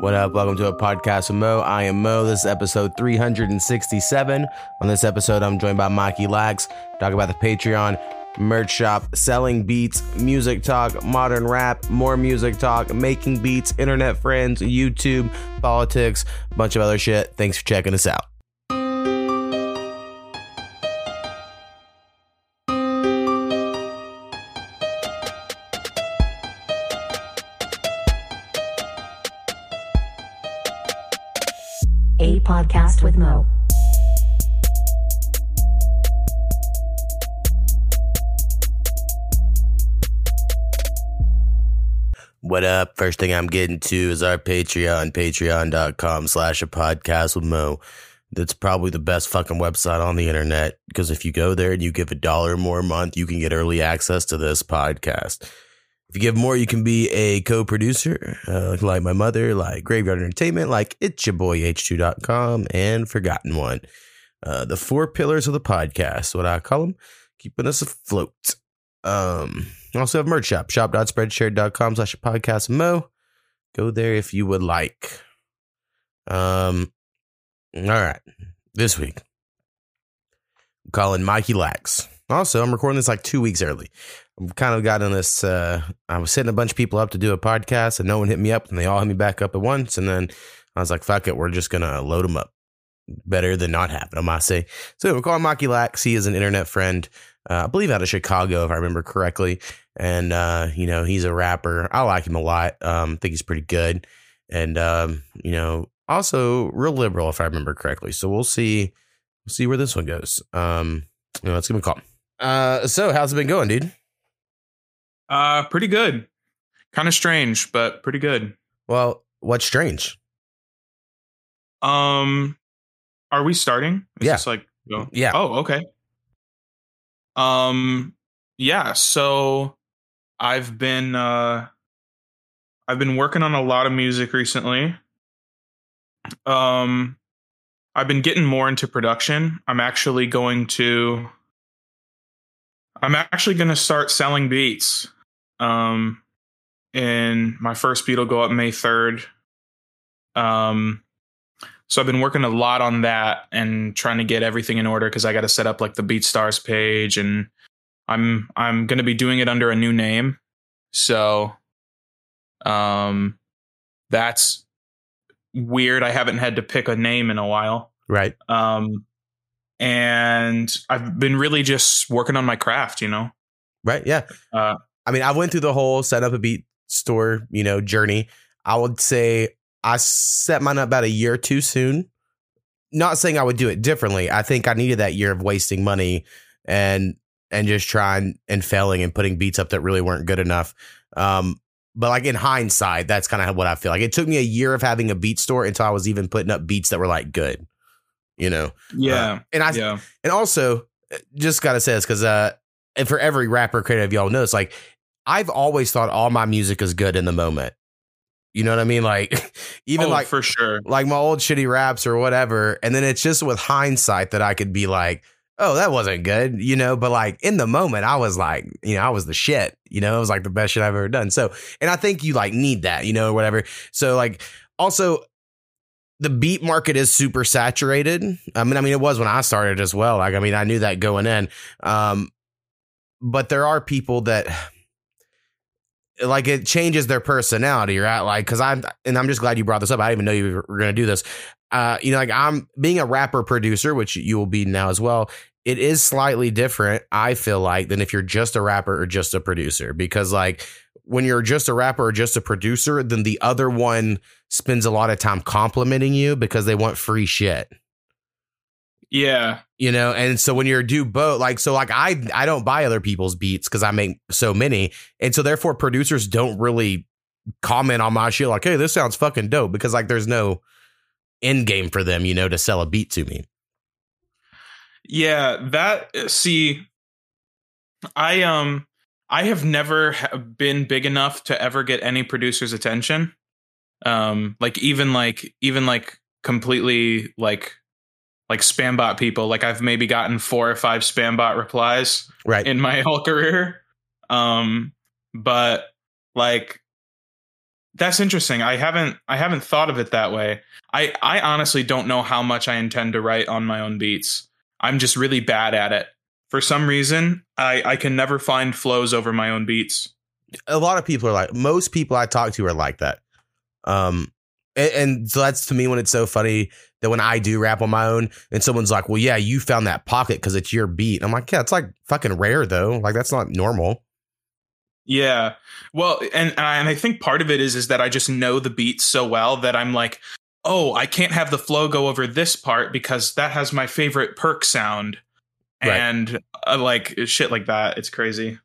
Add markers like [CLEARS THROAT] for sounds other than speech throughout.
What up? Welcome to a podcast with Mo. I am Mo. This is episode 367. On this episode, I'm joined by Mikey Lax. Talk about the Patreon merch shop, selling beats, music talk, modern rap, more music talk, making beats, internet friends, YouTube, politics, bunch of other shit. Thanks for checking us out. With Mo. What up? First thing I'm getting to is our Patreon, patreon.com slash a podcast with Mo. That's probably the best fucking website on the internet because if you go there and you give a dollar more a month, you can get early access to this podcast. If you give more, you can be a co-producer, uh, like my mother, like Graveyard Entertainment, like it's your boy H2.com and Forgotten One. Uh, the four pillars of the podcast, what I call them, keeping us afloat. Um, I also have merch shop, shop.spreadshirt.com slash podcast mo. Go there if you would like. Um, all right. This week, I'm calling Mikey Lax. Also, I'm recording this like two weeks early. Kind of got this. Uh, I was setting a bunch of people up to do a podcast, and no one hit me up, and they all hit me back up at once. And then I was like, "Fuck it, we're just gonna load them up. Better than not having them, I say." So we're calling Mikey Lax. He is an internet friend, uh, I believe out of Chicago, if I remember correctly. And uh, you know, he's a rapper. I like him a lot. Um, think he's pretty good, and um, you know, also real liberal, if I remember correctly. So we'll see. We'll see where this one goes. Um, you know, let's give him a call. Uh, so how's it been going, dude? Uh, pretty good. Kind of strange, but pretty good. Well, what's strange? Um, are we starting? Is Yeah. Like? Yeah. Oh, okay. Um, yeah. So I've been uh, I've been working on a lot of music recently. Um, I've been getting more into production. I'm actually going to. I'm actually going to start selling beats. Um, and my first beat will go up May 3rd. Um, so I've been working a lot on that and trying to get everything in order because I got to set up like the BeatStars page and I'm I'm going to be doing it under a new name. So um that's weird. I haven't had to pick a name in a while. Right. Um and I've been really just working on my craft, you know. Right. Yeah. Uh I mean, I went through the whole set up a beat store, you know, journey. I would say I set mine up about a year too soon. Not saying I would do it differently. I think I needed that year of wasting money and and just trying and failing and putting beats up that really weren't good enough. Um, but like in hindsight, that's kind of what I feel like. It took me a year of having a beat store until I was even putting up beats that were like good, you know. yeah. Uh, and I yeah. and also, uh, just gotta say this because, uh, and for every rapper creative, y'all know, it's like I've always thought all my music is good in the moment. You know what I mean? Like, [LAUGHS] even oh, like for sure. like my old shitty raps or whatever, and then it's just with hindsight that I could be like, oh, that wasn't good, you know. But like in the moment, I was like, you know, I was the shit. You know, it was like the best shit I've ever done. So, and I think you like need that, you know, or whatever. So, like, also the beat market is super saturated. I mean, I mean, it was when I started as well. Like, I mean, I knew that going in. Um, but there are people that like it changes their personality, right? Like, cause I'm, and I'm just glad you brought this up. I didn't even know you were going to do this. Uh, you know, like I'm being a rapper producer, which you will be now as well. It is slightly different, I feel like, than if you're just a rapper or just a producer, because like when you're just a rapper or just a producer, then the other one spends a lot of time complimenting you because they want free shit Yeah. you know and so when you're a do both like so like i i don't buy other people's beats because i make so many and so therefore producers don't really comment on my shit like hey this sounds fucking dope because like there's no end game for them you know to sell a beat to me Yeah, that see I um I have never been big enough to ever get any producer's attention. Um like even like even like completely like like spam bot people like I've maybe gotten four or five spam bot replies right in my [LAUGHS] whole career. Um but like That's interesting. I haven't I haven't thought of it that way. I I honestly don't know how much I intend to write on my own beats. I'm just really bad at it. For some reason, I I can never find flows over my own beats. A lot of people are like most people I talk to are like that. Um and, and so that's to me when it's so funny that when I do rap on my own and someone's like, "Well, yeah, you found that pocket because it's your beat." I'm like, "Yeah, it's like fucking rare though. Like that's not normal." Yeah. Well, and and I think part of it is is that I just know the beat so well that I'm like, "Oh, I can't have the flow go over this part because that has my favorite perc sound." Right. And uh, like shit like that. It's crazy.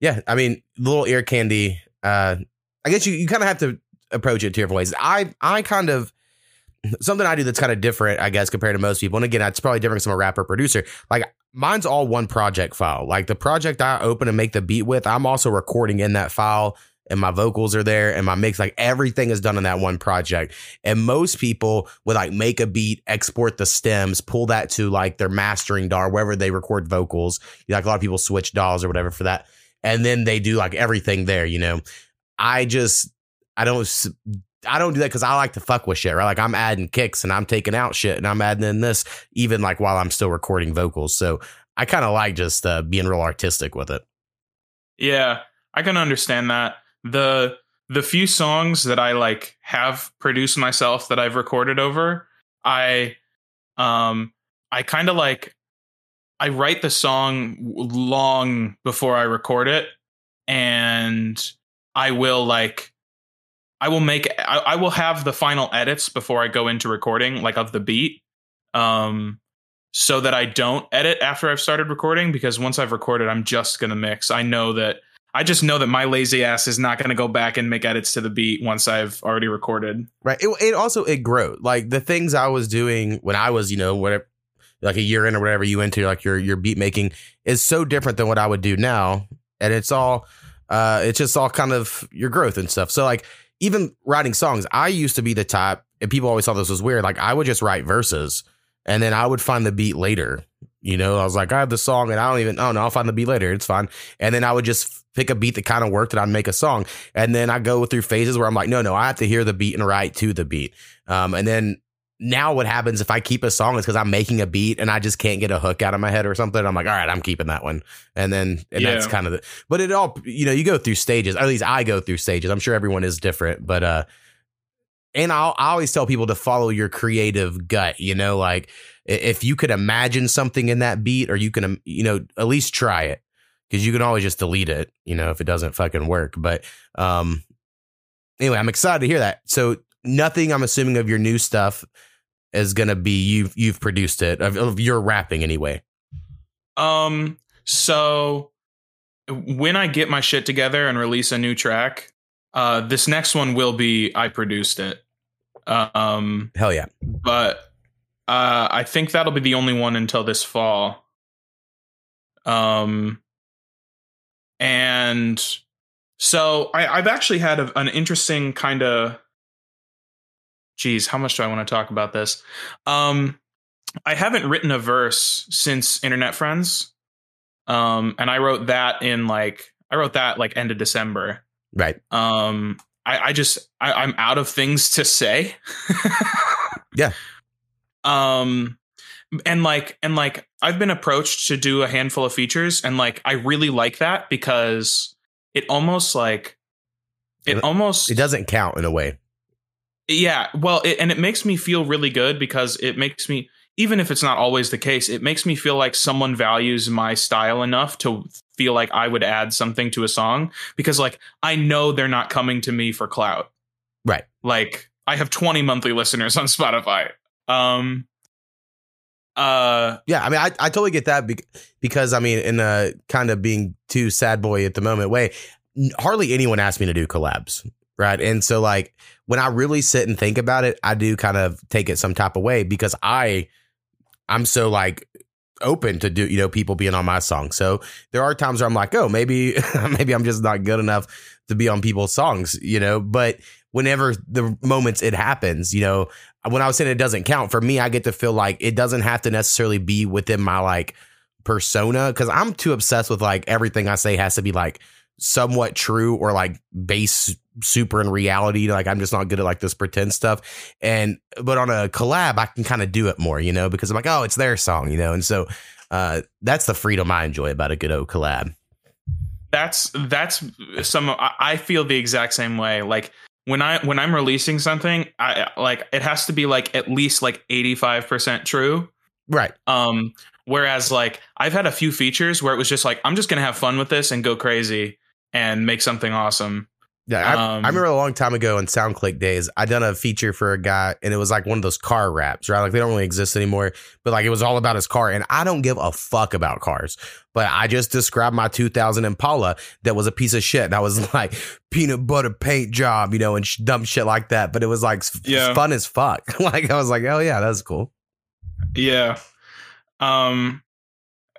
Yeah, I mean, little ear candy. Uh, I guess you, you kind of have to approach it two different ways. I I kind of something I do that's kind of different, I guess, compared to most people. And again, it's probably different from a rapper producer. Like mine's all one project file. Like the project I open and make the beat with, I'm also recording in that file and my vocals are there and my mix like everything is done in that one project and most people would like make a beat export the stems pull that to like their mastering DAW wherever they record vocals like a lot of people switch DAWs or whatever for that and then they do like everything there you know i just i don't I don't do that because I like to fuck with shit, right? Like I'm adding kicks and I'm taking out shit and I'm adding in this even like while I'm still recording vocals. So I kind of like just uh, being real artistic with it. Yeah, I can understand that. The the few songs that I like have produced myself that I've recorded over, I um I kind of like I write the song long before I record it and I will like I will make I, I, will have the final edits before I go into recording, like of the beat. Um so that I don't edit after I've started recording because once I've recorded, I'm just gonna mix. I know that I just know that my lazy ass is not gonna go back and make edits to the beat once I've already recorded. Right. It, it also it grew. Like the things I was doing when I was, you know, whatever like a year in or whatever you into like your your beat making is so different than what I would do now. And it's all uh it's just all kind of your growth and stuff. So like even writing songs, I used to be the type, and people always thought this was weird. Like I would just write verses and then I would find the beat later. You know, I was like, I have the song and I don't even, oh no, I'll find the beat later. It's fine. And then I would just pick a beat that kind of worked and I'd make a song. And then I go through phases where I'm like, no, no, I have to hear the beat and write to the beat. Um, and then now what happens if I keep a song is because I'm making a beat and I just can't get a hook out of my head or something. I'm like, all right, I'm keeping that one. And then and Yeah. that's kind of the but it all you know, you go through stages. At least I go through stages. I'm sure everyone is different, but uh and I'll, I always tell people to follow your creative gut, you know, like if you could imagine something in that beat or you can, you know, at least try it because you can always just delete it, you know, if it doesn't fucking work. But, um, anyway, I'm excited to hear that. So nothing I'm assuming of your new stuff is going to be you've, you've produced it of, of your rapping anyway. Um so when I get my shit together and release a new track, uh this next one will be I produced it. Um Hell yeah. but uh, I think that'll be the only one until this fall. Um, and so I, I've actually had a, an interesting kind of. Geez, how much do I want to talk about this? Um, I haven't written a verse since Internet Friends, um, and I wrote that in like I wrote that like end of December. Right. Um, I, I just I, I'm out of things to say. [LAUGHS] Yeah. Um, and like and like I've been approached to do a handful of features, and like I really like that because it almost like it It- almost It doesn't count in a way. Yeah well it, and it makes me feel really good because it makes me even if it's not always the case it makes me feel like someone values my style enough to feel like i would add something to a song because like i know they're not coming to me for clout. Right. like i have 20 monthly listeners on spotify. Um uh Yeah, I mean, I, I totally get that bec- because I mean, in a kind of being too sad boy at the moment way, n- hardly anyone asked me to do collabs, right? And so, like, when I really sit and think about it, I do kind of take it some type of way because I, I'm so like open to do, you know, people being on my song. So there are times where I'm like, oh, maybe, [LAUGHS] maybe I'm just not good enough to be on people's songs, you know. But whenever the moments it happens, you know, when I was saying it doesn't count for me, I get to feel like it doesn't have to necessarily be within my like persona because I'm too obsessed with like everything I say has to be like somewhat true or like base super in reality. Like I'm just not good at like this pretend stuff. And but on a collab, I can kind of do it more, you know, because I'm like, oh, it's their song, you know. And so uh, that's the freedom I enjoy about a good old collab. That's that's some. I feel the exact same way. Like when I when I'm releasing something, I like it has to be like at least like 85% true. Right. Um whereas like I've had a few features where it was just like I'm just going to have fun with this and go crazy and make something awesome. Yeah, I, um, I, remember a long time ago in SoundClick days, I done a feature for a guy, and it was like one of those car raps, right? Like they don't really exist anymore, but like it was all about his car, and I don't give a fuck about cars, but I just described my 2000 Impala that was a piece of shit. And I was [LAUGHS] like peanut butter paint job, you know, and sh- dumb shit like that. But it was like yeah. fun as fuck. [LAUGHS] like I was like, oh yeah, that's cool. Yeah. Um,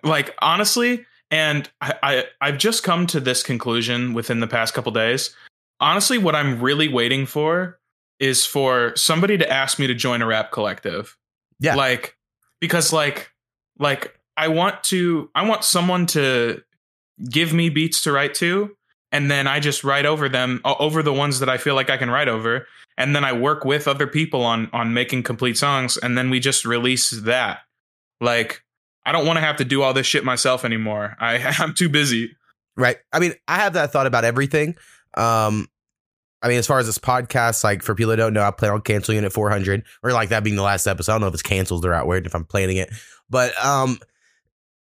like honestly, and I, I I've just come to this conclusion within the past couple days honestly, what I'm really waiting for is for somebody to ask me to join a rap collective. Yeah. Like, because like, like I want to, I want someone to give me beats to write to. And then I just write over them, over the ones that I feel like I can write over. And then I work with other people on, on making complete songs. And then we just release that. Like, I don't want to have to do all this shit myself anymore. I, [LAUGHS] I'm too busy. Right. I mean, I have that thought about everything. Um, I mean, as far as this podcast, like for people that don't know, I plan on canceling it at 400 or like that being the last episode. I don't know if it's canceled or out weird if I'm planning it, but um,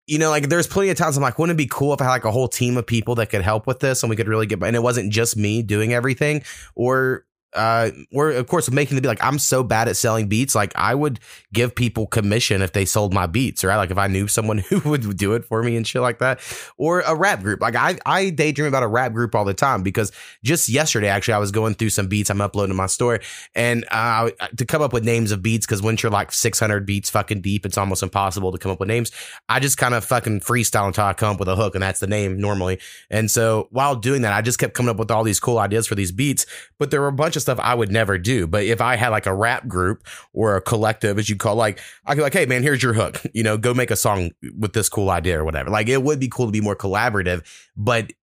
you know, like there's plenty of times I'm like, wouldn't it be cool if I had like a whole team of people that could help with this and we could really get, and it wasn't just me doing everything or uh, we're of course making the beat. Like I'm so bad at selling beats. Like I would give people commission if they sold my beats, right? Like if I knew someone [LAUGHS] who would do it for me and shit like that, or a rap group. Like I I daydream about a rap group all the time because just yesterday actually I was going through some beats I'm uploading to my store and uh, to come up with names of beats because once you're like 600 beats fucking deep, it's almost impossible to come up with names. I just kind of fucking freestyle until I come up with a hook and that's the name normally. And so while doing that, I just kept coming up with all these cool ideas for these beats, but there were a bunch of stuff I would never do. But if I had like a rap group or a collective, as you call, like I could be like, hey man, here's your hook. [LAUGHS] You know, go make a song with this cool idea or whatever. Like it would be cool to be more collaborative, but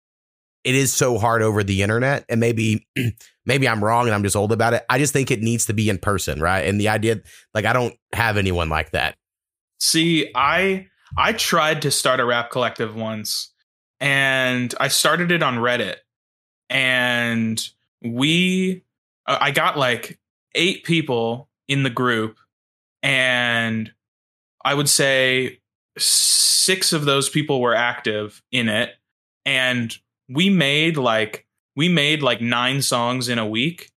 it is so hard over the internet. And maybe [CLEARS THROAT] maybe I'm wrong and I'm just old about it. I just think it needs to be in person, right? And the idea, like I don't have anyone like that. See, I I tried to start a rap collective once and I started it on Reddit and we I got like eight people in the group, and I would say six of those people were active in it, and we made like we made like nine songs in a week,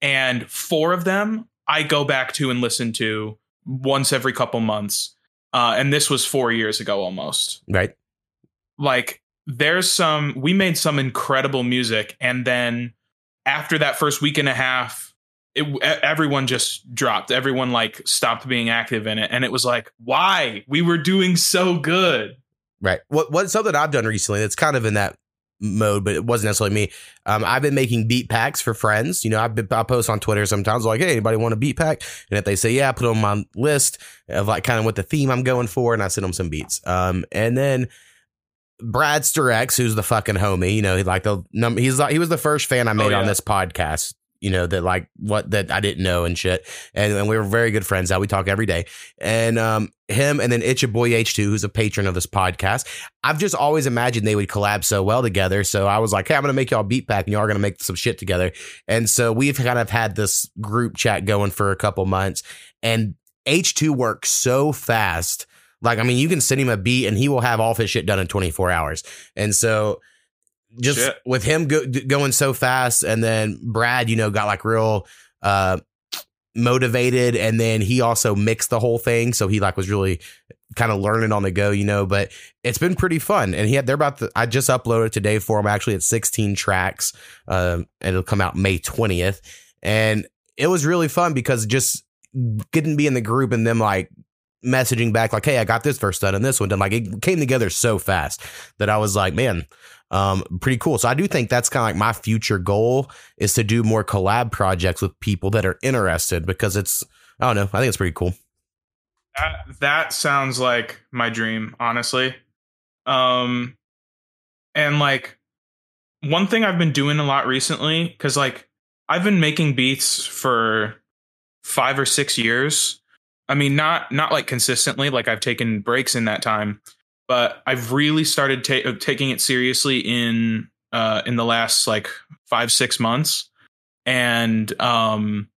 and four of them I go back to and listen to once every couple months. Uh, and this was four years ago almost. Right. Like there's some we made some incredible music and then after that first week and a half, it, everyone just dropped. Everyone like stopped being active in it, and it was like, why? We were doing so good. Right. What what something I've done recently that's kind of in that mode, but it wasn't necessarily me. Um, I've been making beat packs for friends. You know, I've been, I post on Twitter sometimes like, hey, anybody want a beat pack? And if they say yeah, I put on my list of like kind of what the theme I'm going for, and I send them some beats. Um, and then Brad Sturex, who's the fucking homie, you know, he like the number, he's like, he was the first fan I made oh, yeah. on this podcast, you know, that like what that I didn't know and shit. And, and we were very good friends now. We talk every day. And um, him and then Itcha Boy H2, who's a patron of this podcast. I've just always imagined they would collab so well together. So I was like, hey, I'm going to make y'all beat pack and y'all are going to make some shit together. And so we've kind of had this group chat going for a couple months. And H2 works so fast like, I mean, you can send him a beat and he will have all his shit done in 24 hours. And so just shit. with him go, going so fast and then Brad, you know, got like real, uh, motivated and then he also mixed the whole thing so he like was really kind of learning on the go you know but it's been pretty fun and he had they're about the i just uploaded today for him actually at 16 tracks um and it'll come out may 20th and it was really fun because just getting be in the group and them like messaging back like, "Hey, I got this verse done and this one done." Like it came together so fast that I was like, "Man, um, pretty cool." So I do think that's kind of like my future goal is to do more collab projects with people that are interested because it's I don't know, I think it's pretty cool. That that sounds like my dream, honestly. Um, and like one thing I've been doing a lot recently, because like I've been making beats for five or six years. I mean, not not like consistently, like I've taken breaks in that time, but I've really started ta- taking it seriously in uh, in the last like five six months, and um,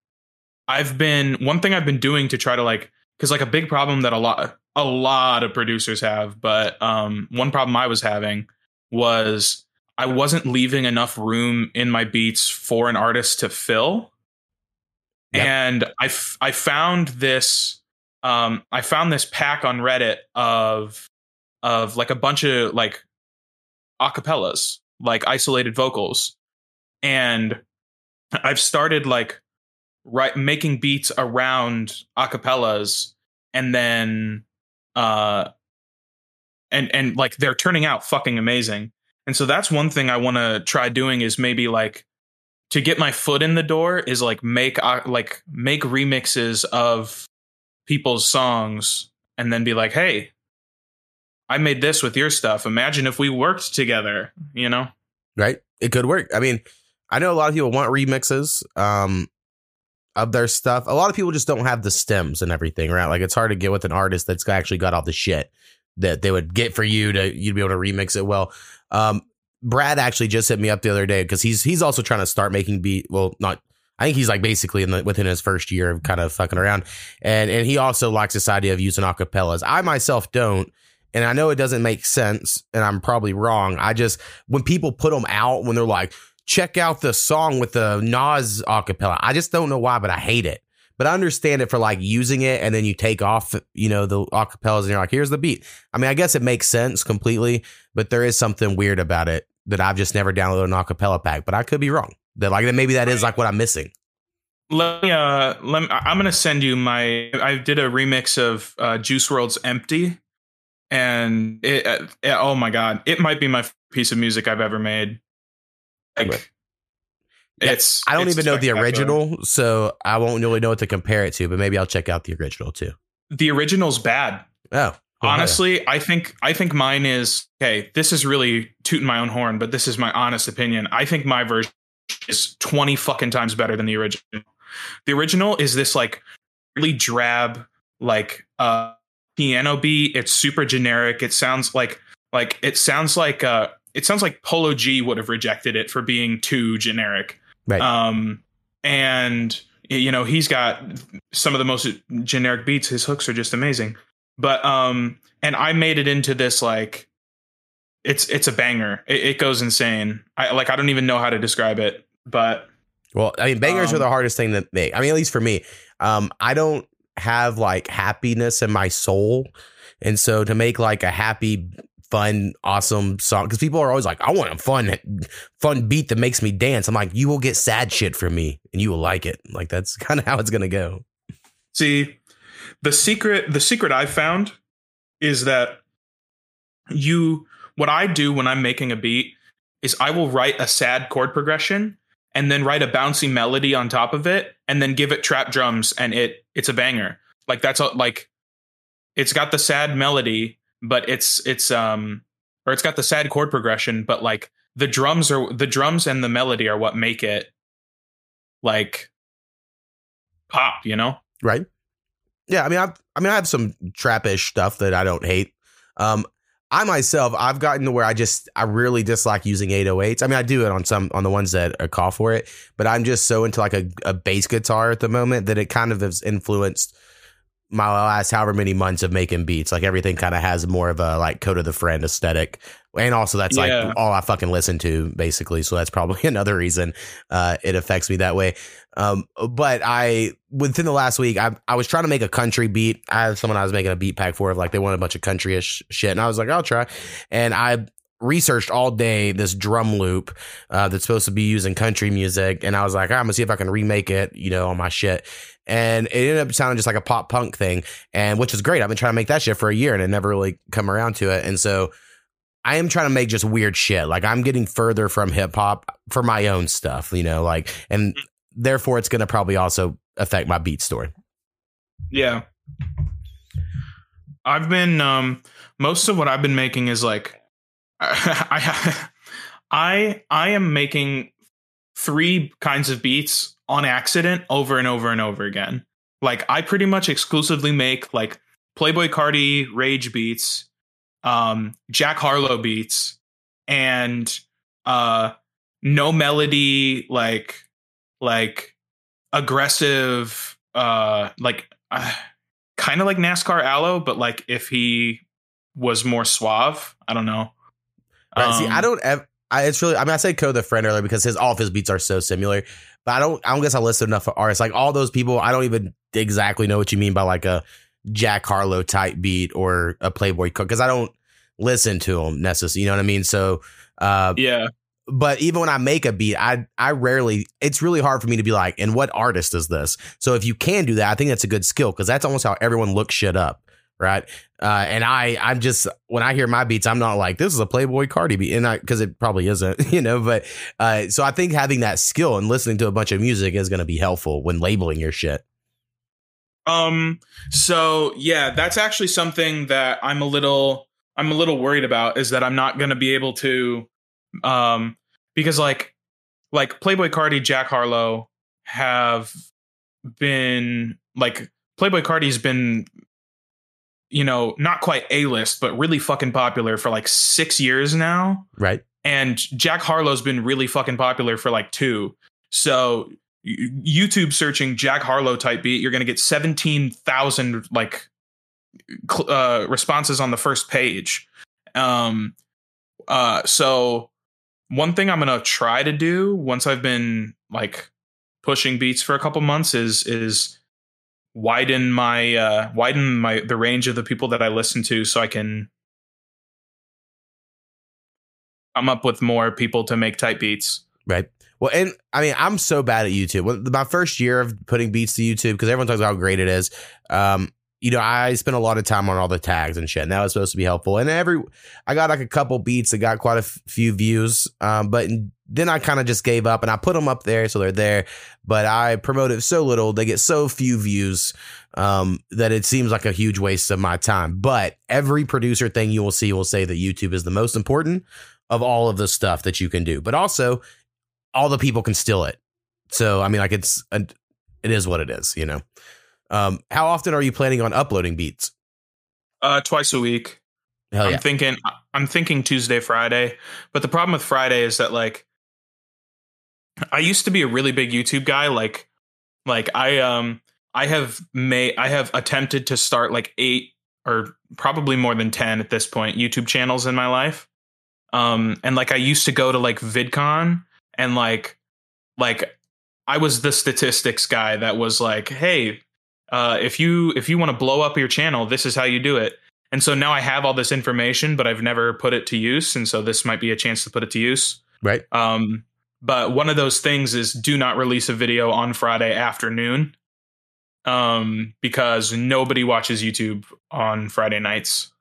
I've been one thing I've been doing to try to like because like a big problem that a lot a lot of producers have, but um, one problem I was having was I wasn't leaving enough room in my beats for an artist to fill. Yep. And I, f- I found this um, I found this pack on Reddit of of like a bunch of like acapellas, like isolated vocals. And I've started like right making beats around acapellas and then uh and and like they're turning out fucking amazing and so that's one thing i want to try doing is maybe like to get my foot in the door is like make uh, like make remixes of people's songs and then be like hey i made this with your stuff imagine if we worked together you know right it could work i mean i know a lot of people want remixes um of their stuff. A lot of people just don't have the stems and everything, right? Like it's hard to get with an artist that's actually got all the shit that they would get for you to you'd be able to remix it well. Um, Brad actually just hit me up the other day because he's he's also trying to start making beat. Well, not I think he's like basically in the within his first year of kind of fucking around, and and he also likes this idea of using acapellas. I myself don't. And I know it doesn't make sense, and I'm probably wrong. I just when people put them out, when they're like, check out the song with the Nas acapella. I just don't know why, but I hate it. But I understand it for like using it and then you take off, you know, the acapellas and you're like, here's the beat. I mean, I guess it makes sense completely, but there is something weird about it that I've just never downloaded an acapella pack, but I could be wrong. That like that maybe that is like what I'm missing. Let me, uh, let me, I'm gonna send you my. I did a remix of uh, Juice WRLD's "Empty," and it, uh, oh my god, it might be my piece of music I've ever made. Like, it's I don't it's even know the original, so I won't really know what to compare it to. But maybe I'll check out the original too. The original's bad. Oh, honestly. I think I think mine is okay. This is really tooting my own horn, but this is my honest opinion. I think my version is twenty fucking times better than the original. The original is this like really drab, like uh piano beat. It's super generic. It sounds like like it sounds like uh it sounds like Polo G would have rejected it for being too generic. Right. Um, and you know he's got some of the most generic beats. His hooks are just amazing. But um, and I made it into this like, it's it's a banger. It, it goes insane. I like I don't even know how to describe it, but well, I mean, bangers um, are the hardest thing to make. I mean, at least for me, um, I don't have like happiness in my soul. And so to make like a happy fun, awesome song. Because people are always like, I want a fun, fun beat that makes me dance. I'm like, you will get sad shit from me and you will like it. Like that's [LAUGHS] kind of how it's gonna go. See, the secret, the secret I found is that you what I do when I'm making a beat is I will write a sad chord progression and then write a bouncy melody on top of it and then give it trap drums and it it's a banger. Like that's a, like it's got the sad melody but it's it's um or it's got the sad chord progression, but like the drums are the drums and the melody are what make it like pop, you know? Right. Yeah, I mean I I mean I have some trappish stuff that I don't hate. Um I myself, I've gotten to where I just I really dislike using 808s. I mean, I do it on some on the ones that are call for it, but I'm just so into like a, a bass guitar at the moment that it kind of has influenced my last however many months of making beats. Like everything kind of has more of a like Kota the Friend aesthetic. And also that's yeah. like all I fucking listen to basically. So that's probably [LAUGHS] another reason uh, it affects me that way. Um, but I within the last week, I I was trying to make a country beat. I had someone I was making a beat pack for of like they wanted a bunch of countryish shit, and I was like, I'll try. And I researched all day this drum loop uh, that's supposed to be using country music, and I was like, I'm gonna see if I can remake it, you know, on my shit and it ended up sounding just like a pop punk thing, and which is great. I've been trying to make that shit for a year, and it never really come around to it. And so I am trying to make just weird shit. Like I'm getting further from hip hop for my own stuff, you know, like, and mm-hmm. Therefore it's going to probably also affect my beat story. Yeah. I've been, um, most of what I've been making is like, [LAUGHS] I, I, I am making three kinds of beats on accident over and over and over again. Like I pretty much exclusively make like Playboi Carti rage beats, um, Jack Harlow beats, and uh no melody like like aggressive uh like uh, kind of like NASCAR Aloe, but like if he was more suave. I don't know. Right. See, I Um, don't. Ev- I, it's really. I mean, I said Kota the Friend earlier because his all of his beats are so similar. But I don't. I don't guess I listed enough for artists. Like all those people, I don't even exactly know what you mean by like a Jack Harlow type beat or a Playboy Cook because I don't listen to them necessarily. You know what I mean? So, uh, Yeah. But even when I make a beat, I I rarely. It's really hard for me to be like, and what artist is this? So if you can do that, I think that's a good skill because that's almost how everyone looks shit up, right? Uh, and I I'm just when I hear my beats, I'm not like this is a Playboi Carti beat, and because it probably isn't, [LAUGHS] you know. But uh, so I think having that skill and listening to a bunch of music is going to be helpful when labeling your shit. Um so yeah, that's actually something that I'm a little I'm a little worried about is that I'm not going to be able to um because like like Playboi Carti, Jack Harlow have been like Playboi Carti's been you know, not quite A-list, but really fucking popular for like 6 years now. Right. and Jack Harlow's been really fucking popular for like two. So YouTube searching Jack Harlow type beat, you're gonna get seventeen thousand like cl- uh, responses on the first page. Um, uh, so one thing I'm gonna try to do once I've been like pushing beats for a couple months is is widen my uh widen my the range of the people that I listen to so I can come up with more people to make type beats. Right. Well, and I mean, I'm so bad at YouTube. My first year of putting beats to YouTube, because everyone talks about how great it is. Um, you know, I spent a lot of time on all the tags and shit. And that was supposed to be helpful. And every, I got like a couple beats that got quite a f- few views. Um, but then I kind of just gave up and I put them up there, so they're there. But I promote it so little, they get so few views, um, that it seems like a huge waste of my time. But every producer thing you will see will say that YouTube is the most important of all of the stuff that you can do. But also, all the people can steal it. So I mean, like it's it is what it is, you know. Um, how often are you planning on uploading beats? Uh, twice a week. Hell yeah, I'm thinking I'm thinking Tuesday, Friday. But the problem with Friday is that like I used to be a really big YouTube guy. Like like I um I have made I have attempted to start like eight or probably more than ten at this point YouTube channels in my life. Um and like I used to go to like VidCon and like like I was the statistics guy that was like, hey, uh, if you if you want to blow up your channel, this is how you do it. And so now I have all this information, but I've never put it to use, and so this might be a chance to put it to use. right? Um, but one of those things is do not release a video on Friday afternoon, um, because nobody watches YouTube on Friday nights,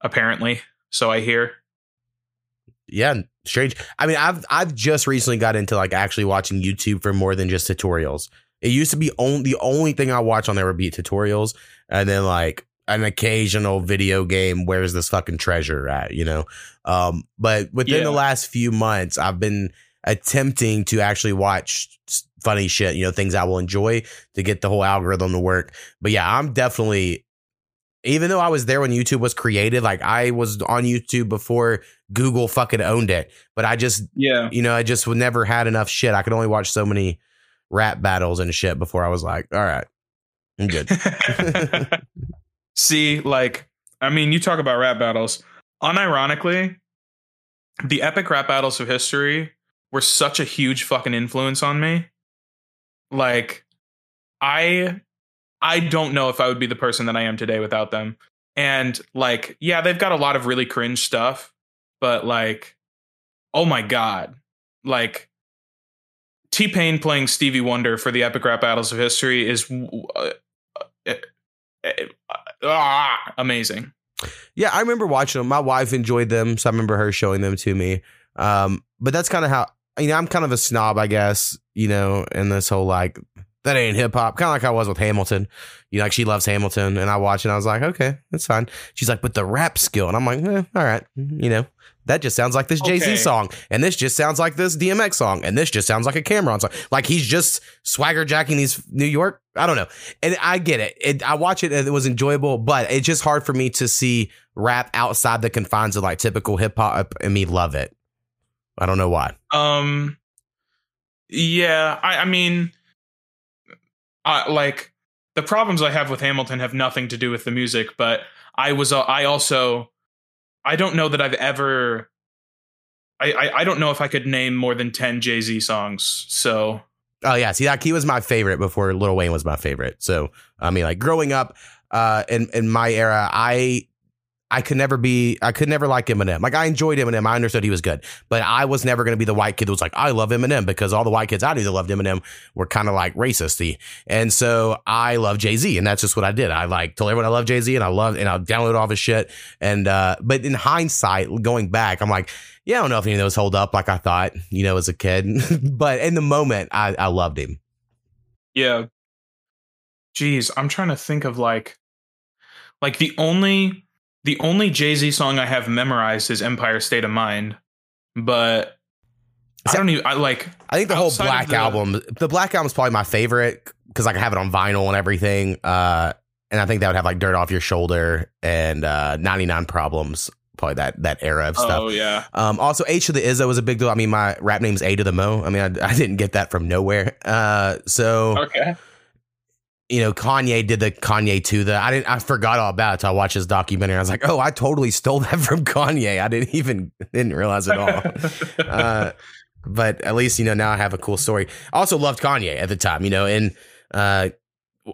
apparently. So I hear. Yeah, strange. I mean, I've I've just recently got into like actually watching YouTube for more than just tutorials. It used to be only the only thing I watch on there would be tutorials, and then like an occasional video game. Where's this fucking treasure at? You know. Um, but within Yeah. the last few months, I've been attempting to actually watch funny shit. You know, things I will enjoy to get the whole algorithm to work. But yeah, I'm definitely. Even though I was there when YouTube was created, like I was on YouTube before Google fucking owned it. But I just, Yeah. you know, I just never had enough shit. I could only watch so many rap battles and shit before I was like, all right, I'm good. [LAUGHS] See, like, I mean, you talk about rap battles. Unironically, the epic rap battles of history were such a huge fucking influence on me. Like, I I don't know if I would be the person that I am today without them. And like, yeah, they've got a lot of really cringe stuff, but like, oh my god, like T Pain playing Stevie Wonder for the epic rap battles of history is uh, uh, uh, amazing. yeah, I remember watching them. My wife enjoyed them, so I remember her showing them to me. Um, but that's kind of how you know I'm kind of a snob, I guess. You know, in this whole like that ain't hip hop. Kind of like I was with Hamilton. You know, like she loves Hamilton, and I watch it. and I was like, okay, that's fine. She's like, but the rap skill, and I'm like, eh, all right, you know, that just sounds like this Jay Z Okay. song, and this just sounds like this DMX song, and this just sounds like a Cam'ron song. Like he's just swagger jacking these New York. I don't know, and I get it. it. I watch it, and it was enjoyable, but it's just hard for me to see rap outside the confines of like typical hip hop, and me love it. I don't know why. Um, yeah, I, I mean, I like the problems I have with Hamilton have nothing to do with the music, but I was, uh, I also, I don't know that I've ever, I, I, I don't know if I could name more than ten Jay Z songs. So Oh yeah, see that he was my favorite before Lil Wayne was my favorite. So I mean, like growing up, uh, in in my era, I I could never be, I could never like Eminem. Like I enjoyed Eminem, I understood he was good, but I was never going to be the white kid that was like, I love Eminem because all the white kids I knew that loved Eminem were kind of like racisty, and so I love Jay Z, and that's just what I did. I like told everyone I love Jay Z, and I love, and I download all his shit, and uh, but in hindsight, going back, I'm like. Yeah, I don't know if any of those hold up like I thought, you know, as a kid. [LAUGHS] but in the moment, I, I loved him. yeah, geez, I'm trying to think of like, like the only, the only Jay Z song I have memorized is Empire State of Mind, but. I don't even. I like. I think the whole Black the- album, the Black album is probably my favorite because I can have it on vinyl and everything. Uh, and I think that would have like Dirt Off Your Shoulder and uh, 99 Problems, probably that that era of stuff. Oh yeah. Um, also, H to the Izzo was a big deal. I mean, my rap name's A to the Mo. I mean, I, [LAUGHS] I didn't get that from nowhere. Uh, so Okay. You know, Kanye did the Kanye to the. I didn't. I forgot all about it. Till I watched his documentary. I was like, oh, I totally stole that [LAUGHS] from Kanye. I didn't even didn't realize it all. [LAUGHS] uh, but at least you know now I have a cool story. I also loved Kanye at the time, you know, and uh,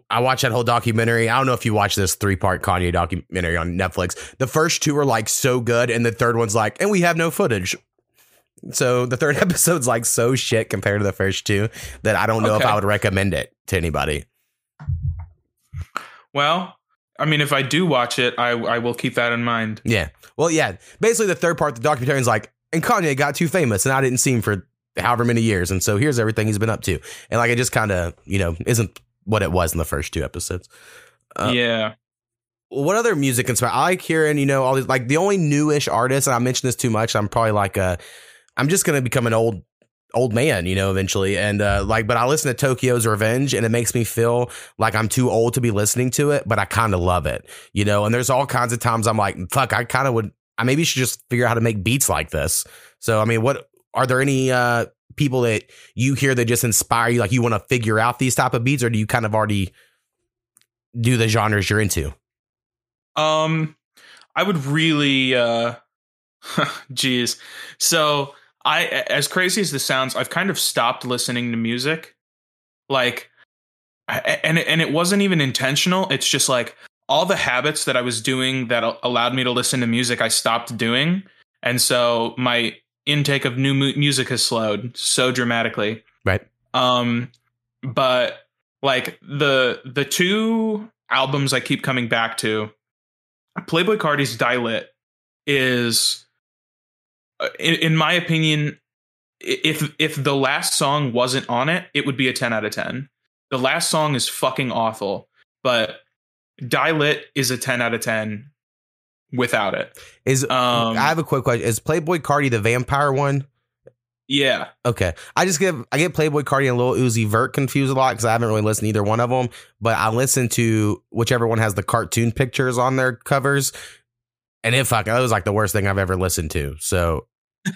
I watched that whole documentary. I don't know if you watched this three part Kanye documentary on Netflix. The first two are like so good, and the third one's like, and we have no footage. So the third [LAUGHS] episode's like so shit compared to the first two that I don't know if I would recommend it to anybody. Well, I mean, if I do watch it, I I will keep that in mind. Yeah. Well, yeah. Basically, the third part, the documentary is like, and Kanye got too famous, and I didn't see him for however many years, and so here's everything he's been up to, and like it just kind of, you know, isn't what it was in the first two episodes. Uh, yeah. What other music inspired? I like hearing, you know, all these like the only newish artists, and I mention this too much. I'm probably like a, I'm just gonna become an old old man, you know, eventually. And uh like, but I listen to Tokyo's Revenge and it makes me feel like I'm too old to be listening to it, but I kind of love it, you know, and there's all kinds of times I'm like, fuck, I kind of would I maybe should just figure out how to make beats like this. So I mean, what are there any uh people that you hear that just inspire you, like you want to figure out these type of beats, or do you kind of already do the genres you're into? Um, I would really, uh, [LAUGHS] geez. So I, as crazy as this sounds, I've kind of stopped listening to music. Like, and it, and it wasn't even intentional. It's just like all the habits that I was doing that allowed me to listen to music, I stopped doing, and so my intake of new mu- music has slowed so dramatically. Right. Um, but like the the two albums I keep coming back to, Playboi Carti's "Die Lit" is, in, in my opinion, if if the last song wasn't on it, it would be a ten out of ten. The last song is fucking awful, but "Die Lit" is a ten out of ten without it. Is Um, I have a quick question. Is Playboi Carti the vampire one? Yeah, Okay, I just give I get Playboi Carti and Lil Uzi Vert confused a lot because I haven't really listened to either one of them. But I listen to whichever one has the cartoon pictures on their covers, and it fuck that was like the worst thing I've ever listened to. So,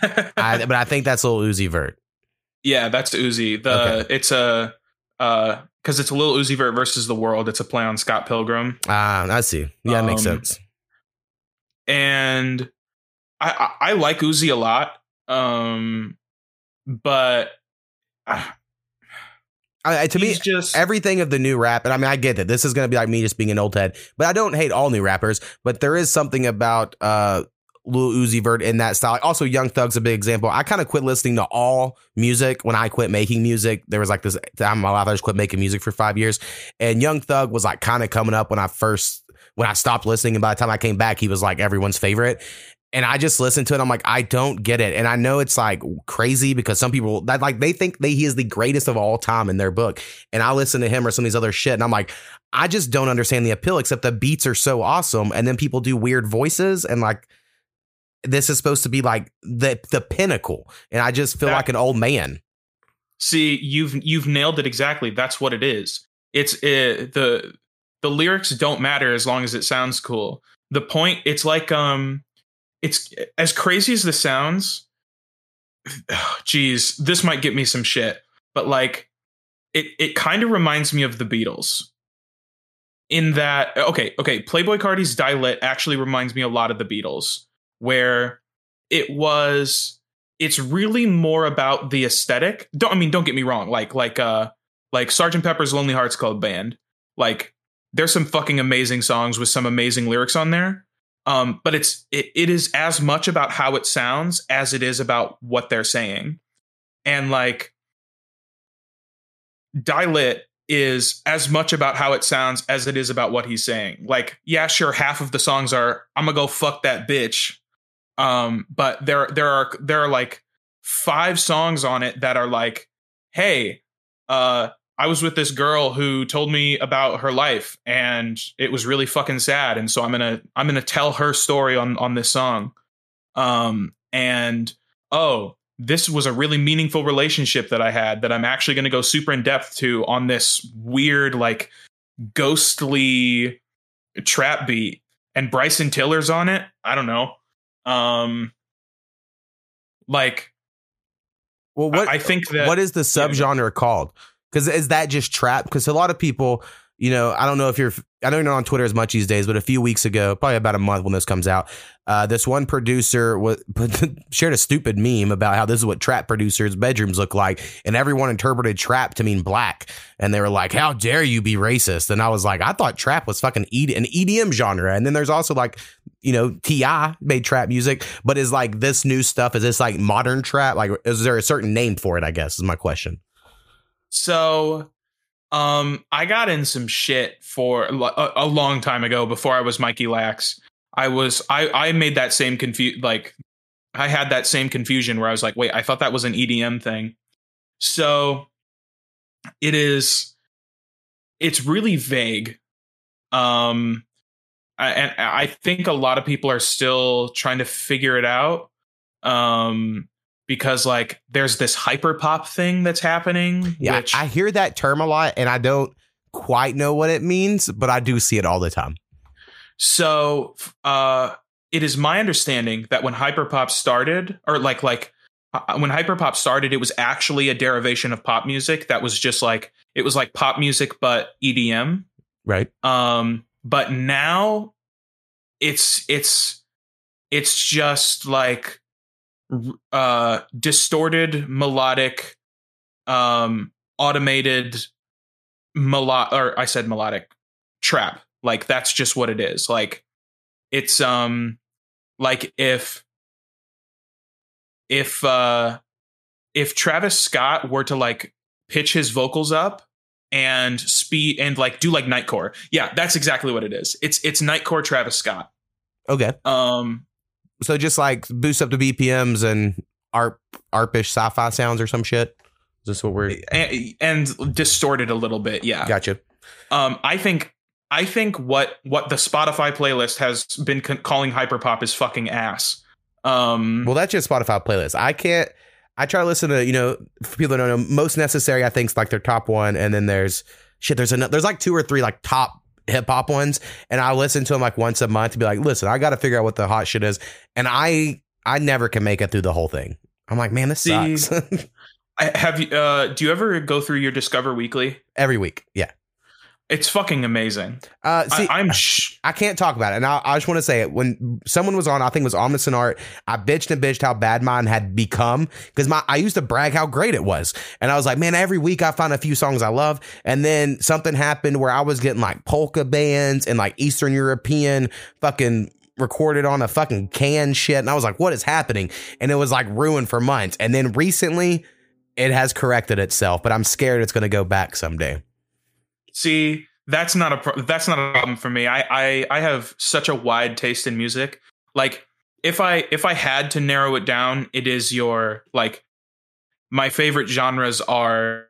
I, [LAUGHS] but I think that's Lil Uzi Vert. yeah, that's Uzi. The it's a uh because it's a little Uzi Vert versus the world. It's a play on Scott Pilgrim. Ah, I see. Yeah, that makes Um, sense. and I, I I like Uzi a lot. Um, but uh, I, to me, he's just everything of the new rap, and I mean, I get that this is going to be like me just being an old head, but I don't hate all new rappers. But there is something about uh, Lil Uzi Vert in that style. Also, Young Thug's a big example. I kind of quit listening to all music when I quit making music. There was like this time in my life I just quit making music for five years, and Young Thug was like kind of coming up when I first when I stopped listening, and by the time I came back, he was like everyone's favorite. And I just listen to it. I'm like, I don't get it. And I know it's like crazy because some people that like they think that he is the greatest of all time in their book. And I listen to him or some of these other shit, and I'm like, I just don't understand the appeal, except the beats are so awesome. And then people do weird voices and like this is supposed to be like the the pinnacle. And I just feel That- like an old man. See, you've you've nailed it exactly. That's what it is. It's uh, the the lyrics don't matter as long as it sounds cool. The point it's like um it's as crazy as this sounds. [SIGHS] Geez, this might get me some shit, but like it it kind of reminds me of the Beatles. In that okay, okay, Playboi Carti's Die Lit actually reminds me a lot of the Beatles where it was it's really more about the aesthetic. Don't I mean don't get me wrong, like like uh like Sergeant Pepper's Lonely Hearts Club Band. Like there's some fucking amazing songs with some amazing lyrics on there. Um, but it's it, it is as much about how it sounds as it is about what they're saying. And like Die Lit is as much about how it sounds as it is about what he's saying. Like, yeah, sure, half of the songs are I'm gonna go fuck that bitch. Um, but there there are there are like five songs on it that are like, hey, uh, I was with this girl who told me about her life and it was really fucking sad. And so I'm gonna I'm gonna tell her story on on this song. Um, and oh, this was a really meaningful relationship that I had that I'm actually gonna go super in depth to on this weird, like ghostly trap beat. And Bryson Tiller's on it. I don't know. Um like Well, what I, I think that what is the subgenre called? Because is that just trap? Because a lot of people, you know, I don't know if you're, I don't know on Twitter as much these days, but a few weeks ago, probably about a month when this comes out, uh, this one producer was, [LAUGHS] shared a stupid meme about how this is what trap producers' bedrooms look like, and everyone interpreted trap to mean black, and they were like, "How dare you be racist?" And I was like, "I thought trap was fucking ED, an EDM genre," and then there's also like, you know, T.I. made trap music, but is like this new stuff? Is this like modern trap? Like, is there a certain name for it? I guess is my question. So, um, I got in some shit for a, a long time ago before I was Mikey Lax. I was I I made that same confu like I had that same confusion where I was like, wait, I thought that was an EDM thing. So it is it's really vague. Um I, and I think a lot of people are still trying to figure it out. Um because like there's this hyper pop thing that's happening. Yeah, which, I hear that term a lot, and I don't quite know what it means, but I do see it all the time. So, uh, it is my understanding that when hyperpop started, or like like uh, when hyperpop started, it was actually a derivation of pop music that was just like it was like pop music but EDM. Right? Um, but now it's it's it's just like uh distorted melodic um automated melo or I said melodic trap. Like that's just what it is. Like it's um like if if uh if Travis Scott were to like pitch his vocals up and speed and like do like nightcore. Yeah that's exactly what it is. It's it's nightcore Travis Scott. Okay. um So just like boost up the BPMs and ARP, ARPish sci-fi sounds or some shit. Is this what we're? and, and distorted a little bit yeah Gotcha. um i think i think what what the spotify playlist has been c- calling hyperpop is fucking ass um Well, that's just Spotify playlist. I can't. I try to listen to you know for people that don't know most necessary. I think is like their top one, and then there's shit. There's another. There's like two or three like top hip hop ones, and I listen to them like once a month to be like, listen, I got to figure out what the hot shit is, and I I never can make it through the whole thing. I'm like, man, this See, sucks. [LAUGHS] I, have you uh do you ever go through your discover weekly Every week, yeah. It's fucking amazing Uh, see, I, i'm sh- I can't talk about it. And I, I just want to say it. When someone was on, I think it was Omnis and Art, I bitched and bitched how bad mine had become because my I used to brag how great it was. And I was like, man, every week I find a few songs I love. And then something happened where I was getting like polka bands and like Eastern European fucking recorded on a fucking can shit. And I was like, what is happening? And it was like ruined for months. And then recently it has corrected itself, but I'm scared it's going to go back someday. See that's not a pro- that's not a problem for me I, I i have such a wide taste in music like if I if I had to narrow it down, it is your like my favorite genres are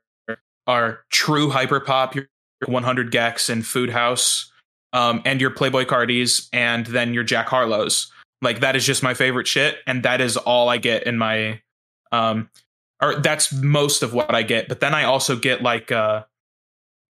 are true hyperpop, your 100 gecs and Food House, um, and your Playboi Carti's, and then your Jack Harlow's. Like that is just my favorite shit, and that is all I get in my um, or that's most of what I get. But then I also get like uh,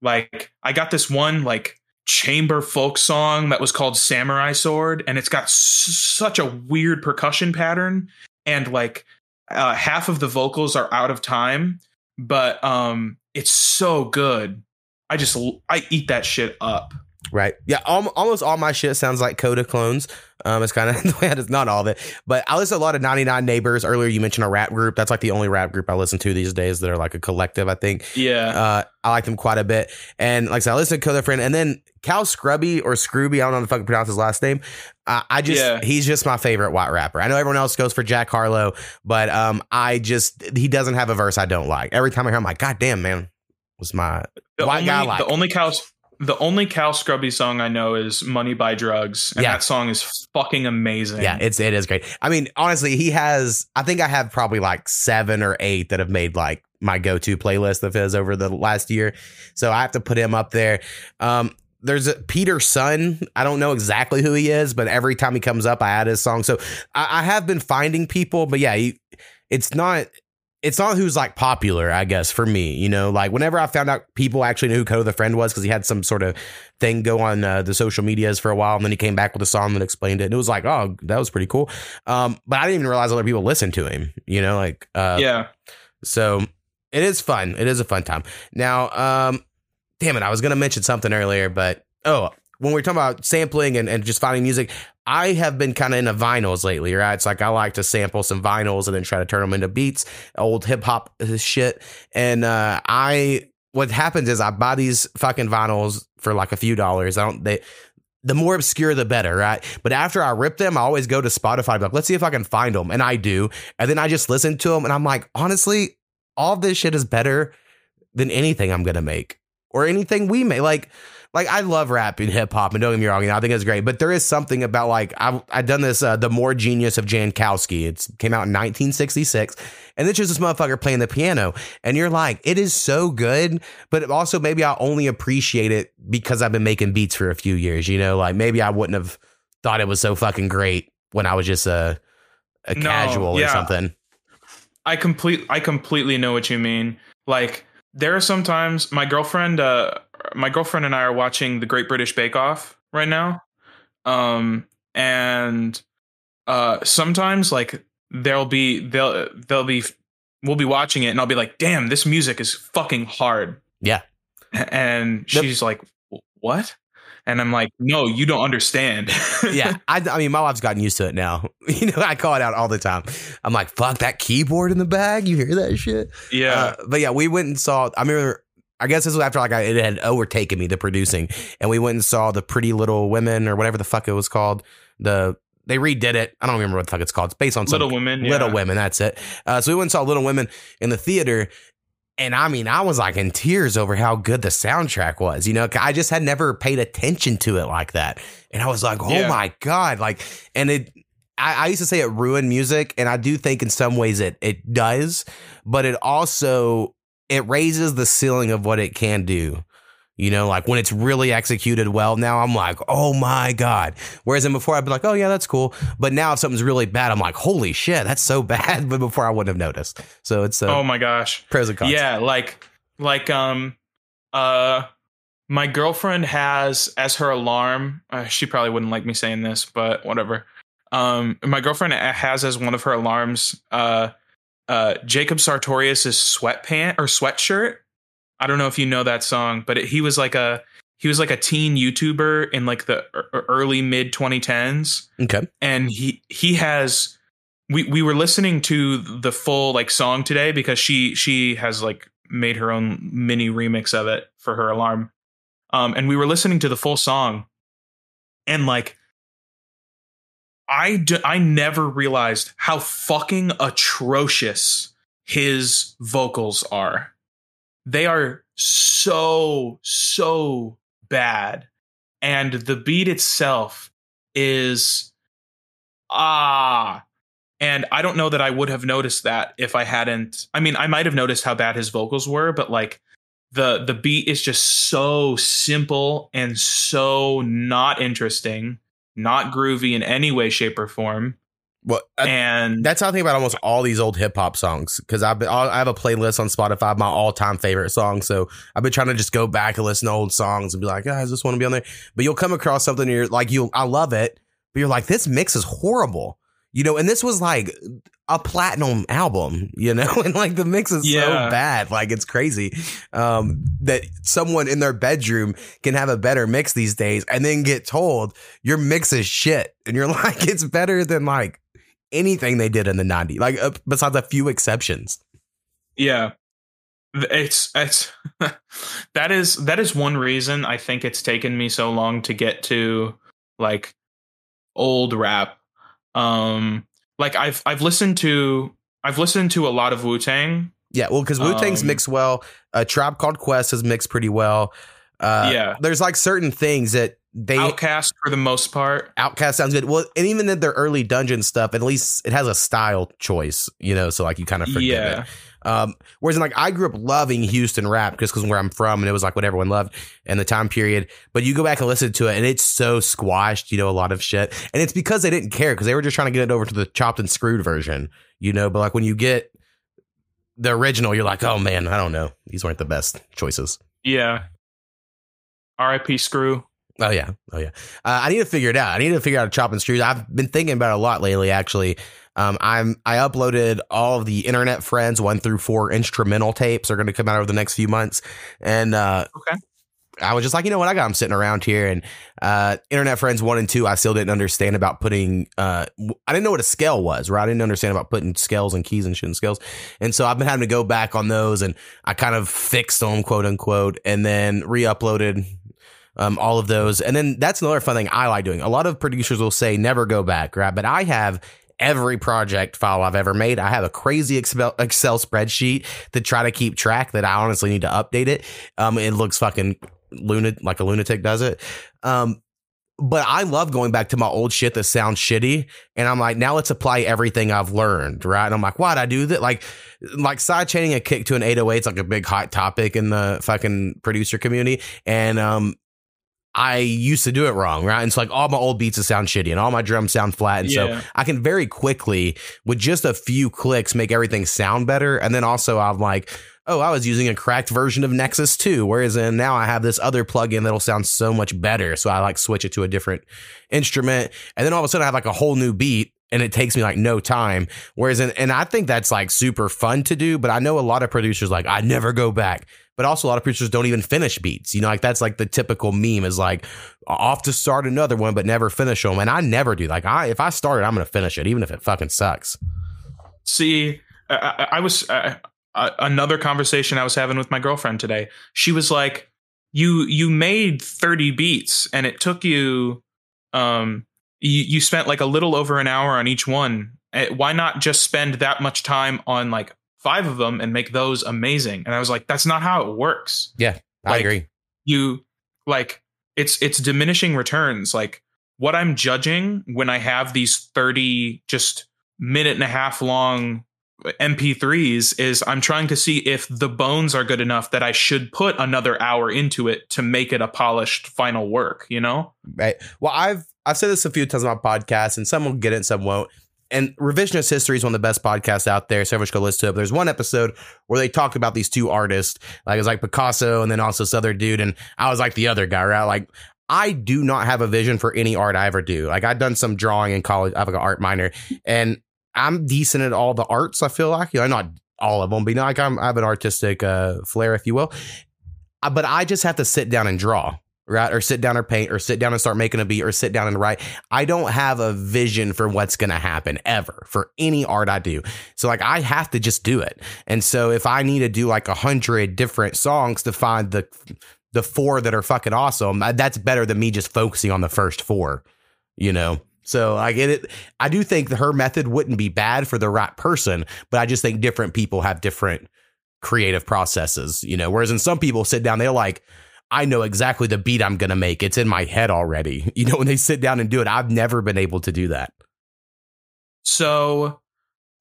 like I got this one like chamber folk song that was called Samurai Sword, and it's got s- such a weird percussion pattern, and like uh, half of the vocals are out of time, but um, it's so good. I just I eat that shit up. Right. Yeah. Al- almost all my shit sounds like Kota clones. Um, it's kind of [LAUGHS] the way it is. Not all of it, but I listen to a lot of 99 Neighbors. Earlier, you mentioned a rap group. That's like the only rap group I listen to these days that are like a collective. I think. Yeah. Uh, I like them quite a bit. And like I said, I listen to Kota Friend, and then Cal Scruby or Scrooby. I don't know how to fucking pronounce his last name. Uh, I just Yeah. he's just my favorite white rapper. I know everyone else goes for Jack Harlow, but um, I just he doesn't have a verse I don't like. Every time I hear, him, I'm like, God damn, man, was my the white only, guy like. the only cow the only Cal Scruby song I know is Money by Drugs. And Yeah. that song is fucking amazing. Yeah, it's it is great. I mean, honestly, he has. I think I have probably like seven or eight that have made like my go-to playlist of his over the last year. So I have to put him up there. Um, there's a Peter Sun. I don't know exactly who he is, but every time he comes up, I add his song. So I, I have been finding people, but yeah, he, it's not. It's not who's like popular, I guess, for me. You know, like whenever I found out people actually knew who Kota the Friend was because he had some sort of thing go on uh, the social medias for a while, and then he came back with a song that explained it, and it was like, oh, that was pretty cool. Um, but I didn't even realize other people listened to him. You know, like uh, yeah. so it is fun. It is a fun time. Now, um, damn it, I was gonna mention something earlier, but oh, when we're talking about sampling and, and just finding music, I have been kind of into vinyls lately, right? It's like I like to sample some vinyls and then try to turn them into beats, old hip hop shit. And uh, I, what happens is I buy these fucking vinyls for like a few dollars. I don't they. The more obscure, the better, right? But after I rip them, I always go to Spotify, like, let's see if I can find them, and I do, and then I just listen to them, and I'm like, honestly, all this shit is better than anything I'm gonna make or anything we make. Like, like I love rap and hip hop, and don't get me wrong, you know, I think it's great. But there is something about like I I done this uh, the more genius of Jankowski. It came out in 1966, and it's just this motherfucker playing the piano, and you're like, it is so good. But also maybe I only appreciate it because I've been making beats for a few years. You know, like maybe I wouldn't have thought it was so fucking great when I was just a a No, casual or something. I complete I completely know what you mean. Like there are sometimes my girlfriend uh my girlfriend and I are watching the Great British Bake Off right now. Um and uh sometimes like there'll be they'll they'll be we'll be watching it and I'll be like, "Damn, this music is fucking hard." Yeah. And Yep. she's like, "What?" And I'm like, "No, you don't understand." [LAUGHS] yeah, I, I mean, my wife's gotten used to it now. [LAUGHS] You know, I call it out all the time. I'm like, fuck that keyboard in the bag. You hear that shit? yeah. Uh, but yeah, we went and saw. I remember. I guess this was after like I, it had overtaken me the producing, and we went and saw the Pretty Little Women or whatever the fuck it was called. The they redid it. I don't remember what the fuck it's called. It's based on some Little Women. Little yeah. Women. That's it. Uh, so we went and saw Little Women in the theater. And I mean, I was like in tears over how good the soundtrack was. You know, I just had never paid attention to it like that. And I was like, oh Yeah. my God. Like, and it, I, I used to say it ruined music. And I do think in some ways it, it does, but it also, it raises the ceiling of what it can do. You know, like when it's really executed well, now I'm like, oh my God. Whereas in before I'd be like, oh yeah, that's cool. But now if something's really bad, I'm like, holy shit, that's so [LAUGHS] bad. But before I wouldn't have noticed. So it's uh, oh my gosh. pros and cons. Yeah, like like um uh my girlfriend has as her alarm, uh, she probably wouldn't like me saying this, but whatever. Um my girlfriend has as one of her alarms uh uh Jacob Sartorius's sweatpant or sweatshirt. I don't know if you know that song, but it, he was like a he was like a teen YouTuber in like the early mid 2010s Okay. and he he has we we were listening to the full like song today because she she has like made her own mini remix of it for her alarm. Um and we were listening to the full song. And like i d- i never realized how fucking atrocious his vocals are they are so so bad and the beat itself is ah. And I don't know that I would have noticed that if I hadn't. I mean, I might have noticed how bad his vocals were, but like the the beat is just so simple and so not interesting, not groovy in any way, shape, or form. Well, I- And That's how I think about almost all these old hip hop songs because I've been, I have a playlist on Spotify of my all time favorite songs. So I've been trying to just go back and listen to old songs and be like, guys, this want to be on there. But you'll come across something and you're like, you, I love it, but you're like, this mix is horrible, you know. And this was like a platinum album, you know, [LAUGHS] and like the mix is Yeah. so bad, like it's crazy um, that someone in their bedroom can have a better mix these days and then get told your mix is shit, and you're [LAUGHS] like, it's better than like anything they did in the 90s like uh, besides a few exceptions Yeah. It's it's [LAUGHS] that is that is one reason I think it's taken me so long to get to like old rap. Um like I've I've listened to I've listened to a lot of Wu-Tang. yeah well because wu-tang's Um, mixed well a tribe called quest is mixed pretty well uh Yeah. there's like certain things that they OutKast for the most part. OutKast sounds good well and even in their early dungeon stuff at least it has a style choice you know so like you kind of forgive Yeah. it Um, whereas in like I grew up loving Houston rap just because where I'm from and it was like what everyone loved in the time period. But you go back and listen to it and it's so squashed, you know, a lot of shit. And it's because they didn't care because they were just trying to get it over to the chopped and screwed version, you know. But like when you get the original, you're like, oh man, I don't know, these weren't the best choices. Yeah. R.I.P. Screw. Oh yeah, oh yeah. Uh, I need to figure it out. I need to figure out a chop and screws. I've been thinking about it a lot lately. Actually, um, I'm I uploaded all of the Internet Friends one through four instrumental tapes. are going to come out over the next few months, and uh, Okay. I was just like, you know what, I got them sitting around here, and uh, Internet Friends one and two, I still didn't understand about putting. Uh, I didn't know what a scale was, right? I didn't understand about putting scales and keys and shit and scales, and so I've been having to go back on those, and I kind of fixed them, quote unquote, and then re-uploaded um, all of those. And then that's another fun thing I like doing. A lot of producers will say never go back, right? But I have every project file I've ever made. I have a crazy Excel, spreadsheet to try to keep track that I honestly need to update it. Um, it looks fucking lunatic, like a lunatic does it. Um, but I love going back to my old shit that sounds shitty. And I'm like, now let's apply everything I've learned, right? And I'm like, why'd I do that? Like, like side chaining a kick to an 808 is like a big hot topic in the fucking producer community. And, um, I used to do it wrong, right? And so like all my old beats sound shitty and all my drums sound flat. And Yeah. so I can very quickly, with just a few clicks, make everything sound better. And then also I'm like, oh, I was using a cracked version of Nexus 2, whereas then now I have this other plugin that'll sound so much better. So I like switch it to a different instrument. And then all of a sudden I have like a whole new beat and it takes me like no time. Whereas, in, and I think that's like super fun to do, but I know a lot of producers like, I never go back. But also, a lot of preachers don't even finish beats. You know, like that's like the typical meme is like off to start another one, but never finish them. And I never do. Like, I if I start it, I'm gonna finish it, even if it fucking sucks. See, I, I, was uh, another conversation I was having with my girlfriend today. She was like, "You you made thirty beats, and it took you, um, you, you spent like a little over an hour on each one. Eh, Why not just spend that much time on like five of them and make those amazing?" And I was like, "That's not how it works. Yeah, I Like, agree. You like it's it's diminishing returns. Like what I'm judging when I have these thirty just minute and a half long MP3s is I'm trying to see if the bones are good enough that I should put another hour into it to make it a polished final work, you know? Right. Well, I've I've said this a few times on my podcast, and some will get it, and some won't. And Revisionist History is one of the best podcasts out there, so everyone should go listen to it. But there's one episode where they talked about these two artists, like it was like Picasso and then also this other dude, and I was like the other guy, right? Like I do not have a vision for any art I ever do. Like I've done some drawing in college. I have like an art minor, and I'm decent at all the arts. I feel like, you know, not all of them, but you know, like I'm, I have an artistic uh, flair, if you will. Uh, But I just have to sit down and draw, right? Or sit down or paint, or sit down and start making a beat, or sit down and write. I don't have a vision for what's going to happen ever for any art I do. So like I have to just do it. And so if I need to do like a hundred different songs to find the the four that are fucking awesome, that's better than me just focusing on the first four, you know. So I get it. I do think her method wouldn't be bad for the right person, but I just think different people have different creative processes, you know. Whereas in some people sit down, they're like, I know exactly the beat I'm gonna make. It's in my head already. [LAUGHS] You know, when they sit down and do it, I've never been able to do that. So,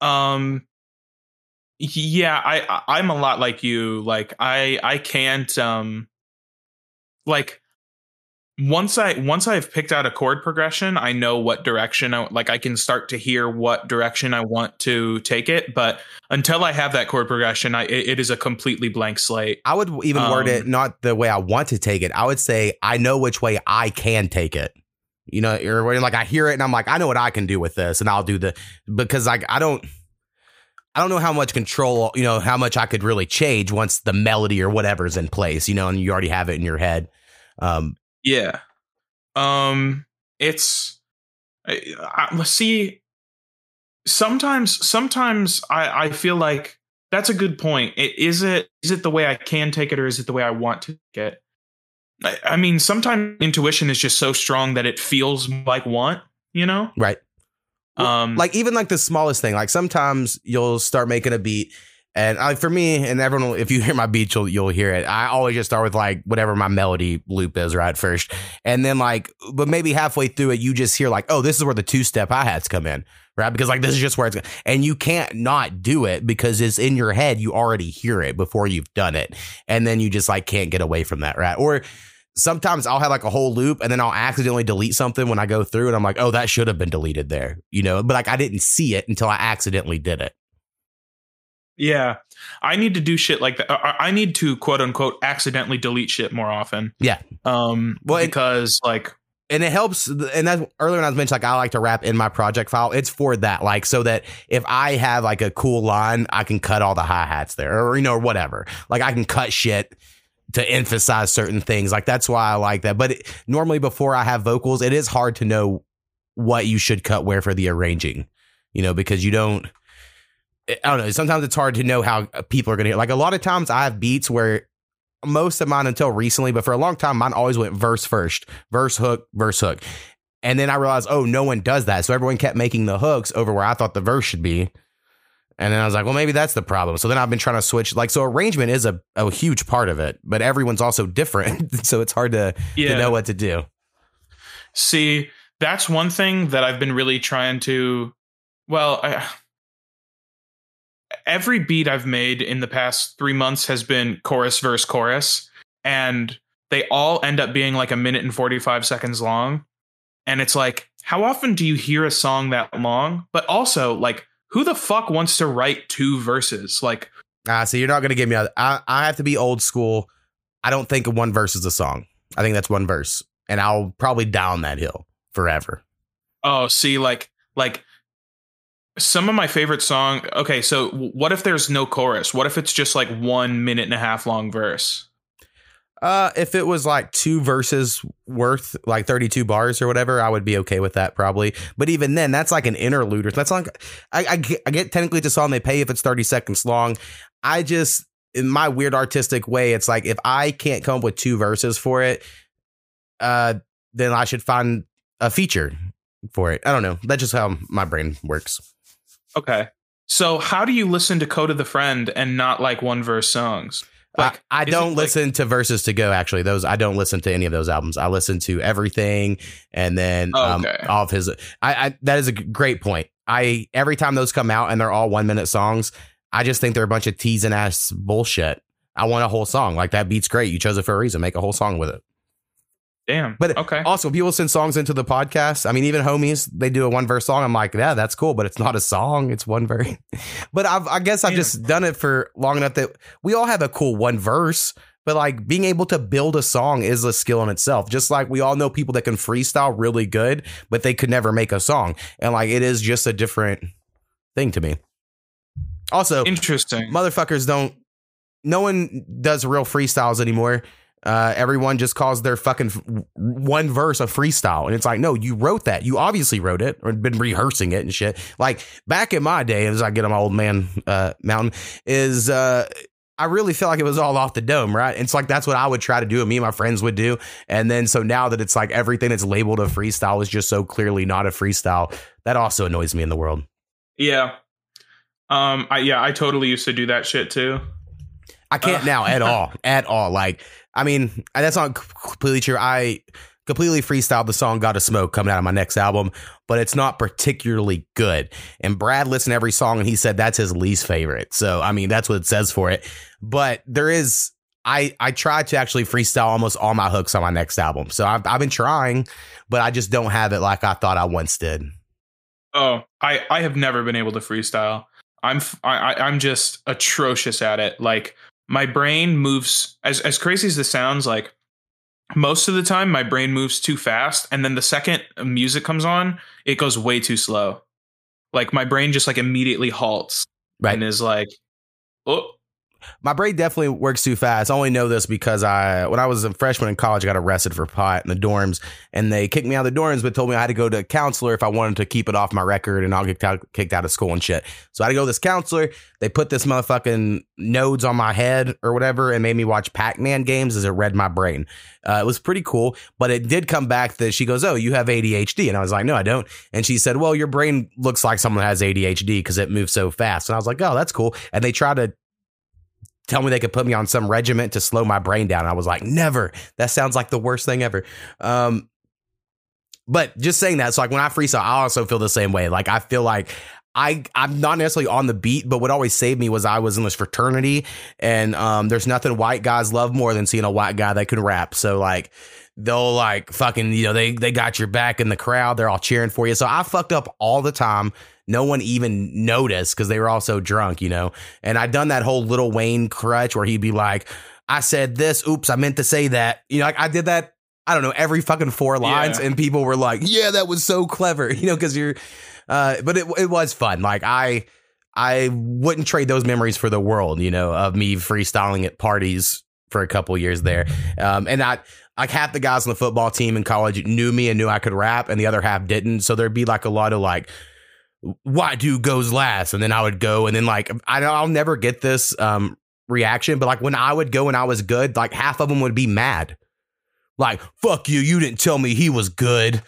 um, yeah, I- I'm a lot like you. Like I I can't um, like once I once I've picked out a chord progression, I know what direction I like. I can start to hear what direction I want to take it. But until I have that chord progression, I it, it is a completely blank slate. I would even word it Um, not the way I want to take it. I would say I know which way I can take it. You know, or like I hear it and I'm like, I know what I can do with this, and I'll do the because like I don't. I don't know how much control, you know, how much I could really change once the melody or whatever's in place, you know, and you already have it in your head. Um, Yeah. Um it's I, I, see sometimes sometimes I I feel like that's a good point. It, is it is it the way I can take it or is it the way I want to take it? I, I mean, sometimes intuition is just so strong that it feels like want, you know? right. Um like even like the smallest thing like sometimes you'll start making a beat and I, for me and everyone will- if you hear my beat you'll you'll hear it. I always just start with like whatever my melody loop is right first. And then like but maybe halfway through it you just hear like oh this is where the two step hi-hats come in right? Because like this is just where it's and you can't not do it because it's in your head you already hear it before you've done it. And then you just like can't get away from that right? Or sometimes I'll have like a whole loop and then I'll accidentally delete something when I go through and I'm like, oh, that should have been deleted there, you know, but like I didn't see it until I accidentally did it. Yeah. I need to do shit like that. I, I need to quote unquote accidentally delete shit more often. Yeah. Um Well, it- because like And it helps. And that's earlier when I was mentioning, like, I like to wrap in my project file. It's for that, like, so that if I have like a cool line, I can cut all the hi hats there or, you know, or whatever. Like, I can cut shit to emphasize certain things. Like, that's why I like that. But it, normally, before I have vocals, it is hard to know what you should cut where for the arranging, you know, because you don't. I don't know. Sometimes it's hard to know how uh, people are going to hear. Like a lot of times, I have beats where most of mine until recently, but for a long time, mine always went verse first, verse hook, verse hook. And then I realized, oh, no one does that. So everyone kept making the hooks over where I thought the verse should be. And then I was like, well, maybe that's the problem. So then I've been trying to switch. Like, so arrangement is a, a huge part of it, but everyone's also different. [LAUGHS] so it's hard to, yeah. to know what to do. See, that's one thing that I've been really trying to. Well, I, every beat I've made in the past three months has been chorus, verse, chorus, and they all end up being like a minute and 45 seconds long. And it's like, how often do you hear a song that long? But also, like, who the fuck wants to write two verses? Like, Ah, so you're not going to give me, a, I, I have to be old school. I don't think one verse is a song. I think that's one verse. And I'll probably down that hill forever. Oh, see, like, like some of my favorite song. Okay, so what if there's no chorus? What if it's just like one minute and a half long verse? Uh, if it was like two verses worth like 32 bars or whatever, I would be okay with that probably. But even then, that's like an interlude. or- That's like, I, I, get, I get technically a song they pay if it's 30 seconds long. I just, in my weird artistic way, it's like if I can't come up with two verses for it, uh, then I should find a feature for it. I don't know. That's just how my brain works. Okay. So how do you listen to Kota the Friend and not like one verse songs? Like, I, I don't like- listen to verses to go. Actually, those I don't listen to any of those albums. I listen to everything, and then Oh, um, all of his. I, I that is a great point. I every time those come out and they're all one minute songs, I just think they're a bunch of teasing ass bullshit. I want a whole song. Like that beat's great. You chose it for a reason. Make a whole song with it. Damn. But okay. Also, people send songs into the podcast. I mean, even homies, they do a one verse song. I'm like, yeah, that's cool, but it's not a song. It's one verse. [LAUGHS] but I've, I guess I've just done it for long enough that we all have a cool one verse. But like being able to build a song is a skill in itself. Just like we all know people that can freestyle really good, but they could never make a song. And like it is just a different thing to me. Also, Interesting. motherfuckers don't no one does real freestyles anymore uh everyone just calls their fucking f- one verse a freestyle and it's like no you wrote that you obviously wrote it or been rehearsing it and shit like back in my day as i get on my old man uh mountain is uh I really feel like it was all off the dome, right? It's like that's what I would try to do, and me and my friends would do. And then so now that it's like everything that's labeled a freestyle is just so clearly not a freestyle, that also annoys me in the world. yeah. Um. I yeah. I totally used to do that shit too. I can't Uh. now at all, [LAUGHS] at all. Like, I mean, that's not completely true. I completely freestyled the song "Got to Smoke" coming out of my next album, but it's not particularly good. And Brad listened to every song and he said that's his least favorite. So I mean, that's what it says for it. But there is. I, I tried to actually freestyle almost all my hooks on my next album. So I've, I've been trying, but I just don't have it like I thought I once did. Oh, I I have never been able to freestyle. I'm I'm just atrocious at it. Like my brain moves as as crazy as this sounds. Like most of the time, my brain moves too fast, and then the second music comes on, it goes way too slow. Like my brain just like immediately halts Right. and is like, oh, My brain definitely works too fast. I only know this because I, when I was a freshman in college, I got arrested for pot in the dorms, and they kicked me out of the dorms, but told me I had to go to a counselor if I wanted to keep it off my record, and I'll get kicked out of school and shit. So I had to go to this counselor. They put this motherfucking nodes on my head or whatever, and made me watch Pac-Man games as it read my brain. Uh, it was pretty cool, but it did come back that she goes, "Oh, you have ADHD," and I was like, "No, I don't." And she said, "Well, your brain looks like someone has ADHD because it moves so fast." And I was like, "Oh, that's cool." And they tried to tell me they could put me on some regiment to slow my brain down. I was like, never. That sounds like the worst thing ever. Um, but just saying that, so like when I freestyle, I also feel the same way. Like I feel like I I'm not necessarily on the beat, but what always saved me was I was in this fraternity, and um, there's nothing white guys love more than seeing a white guy that can rap. So like they'll like fucking you know they they got your back in the crowd. They're all cheering for you. So I fucked up all the time. No one even noticed because they were all so drunk, you know. And I'd done that whole Lil Wayne crutch where he'd be like, "I said this. Oops, I meant to say that." You know, like I did that. I don't know every fucking four lines, Yeah. and people were like, "Yeah, that was so clever," [LAUGHS] you know, because you're. Uh, but it it was fun. Like I I wouldn't trade those memories for the world, you know, of me freestyling at parties for a couple years there. Um, and I like half the guys on the football team in college knew me and knew I could rap, and the other half didn't. So there'd be like a lot of like, "Why dude goes last?" And then I would go, and then like I I'll never get this um reaction, but like when I would go and I was good, like half of them would be mad, like "fuck you, you didn't tell me he was good,"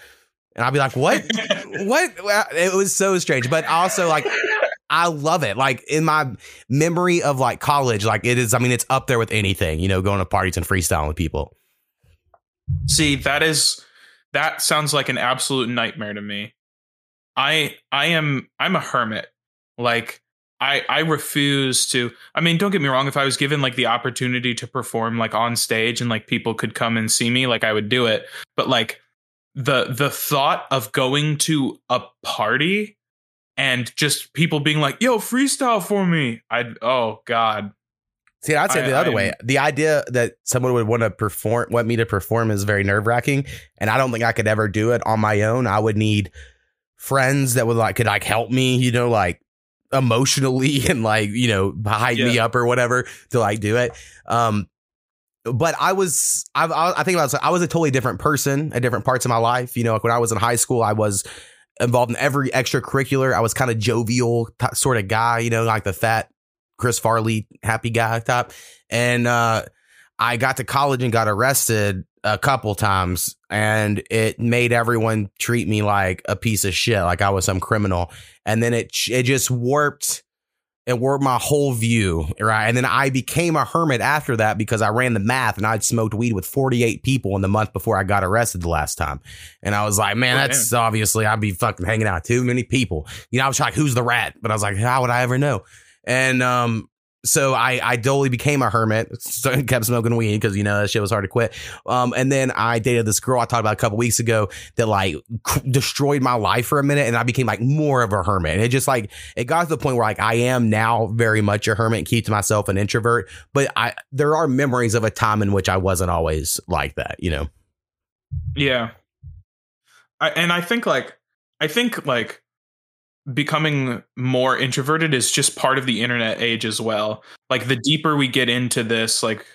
and I'd be like, "What?" [LAUGHS] what it was so strange but also like i love it like in my memory of like college like it is i mean it's up there with anything you know going to parties and freestyling with people See, that is that sounds like an absolute nightmare to me. I I am I'm a hermit. Like I I refuse to I mean, don't get me wrong, if I was given like the opportunity to perform like on stage and like people could come and see me, like I would do it. But like the the thought of going to a party and just people being like, "Yo, freestyle for me." I oh god. see i'd say I- the other I'm- way the idea that someone would want to perform want me to perform is very nerve-wracking and i don't think i could ever do it on my own i would need friends that would like could like help me you know like emotionally [LAUGHS] and like you know hype me up or whatever to like do it um but I was, I, I think about, it, I was a totally different person at different parts of my life. You know, like when I was in high school, I was involved in every extracurricular. I was kind of jovial t- sort of guy, you know, like the fat Chris Farley happy guy type. And uh, I got to college and got arrested a couple times, and it made everyone treat me like a piece of shit, like I was some criminal. And then it it just warped it warped my whole view, right? And then I became a hermit after that because I ran the math and I'd smoked weed with 48 people in the month before I got arrested the last time. And I was like, man, Oh, that's obviously I'd be fucking hanging out too many people. You know, I was like, who's the rat? But I was like, how would I ever know? And um, so I I totally became a hermit, so kept smoking weed because you know that shit was hard to quit. Um, and then I dated this girl I talked about a couple weeks ago that like c- destroyed my life for a minute, and I became like more of a hermit. And it just like it got to the point where like I am now very much a hermit and keep to myself an introvert. But I there are memories of a time in which I wasn't always like that, you know. Yeah. I, and I think like I think like becoming more introverted is just part of the internet age as well. Like the deeper we get into this like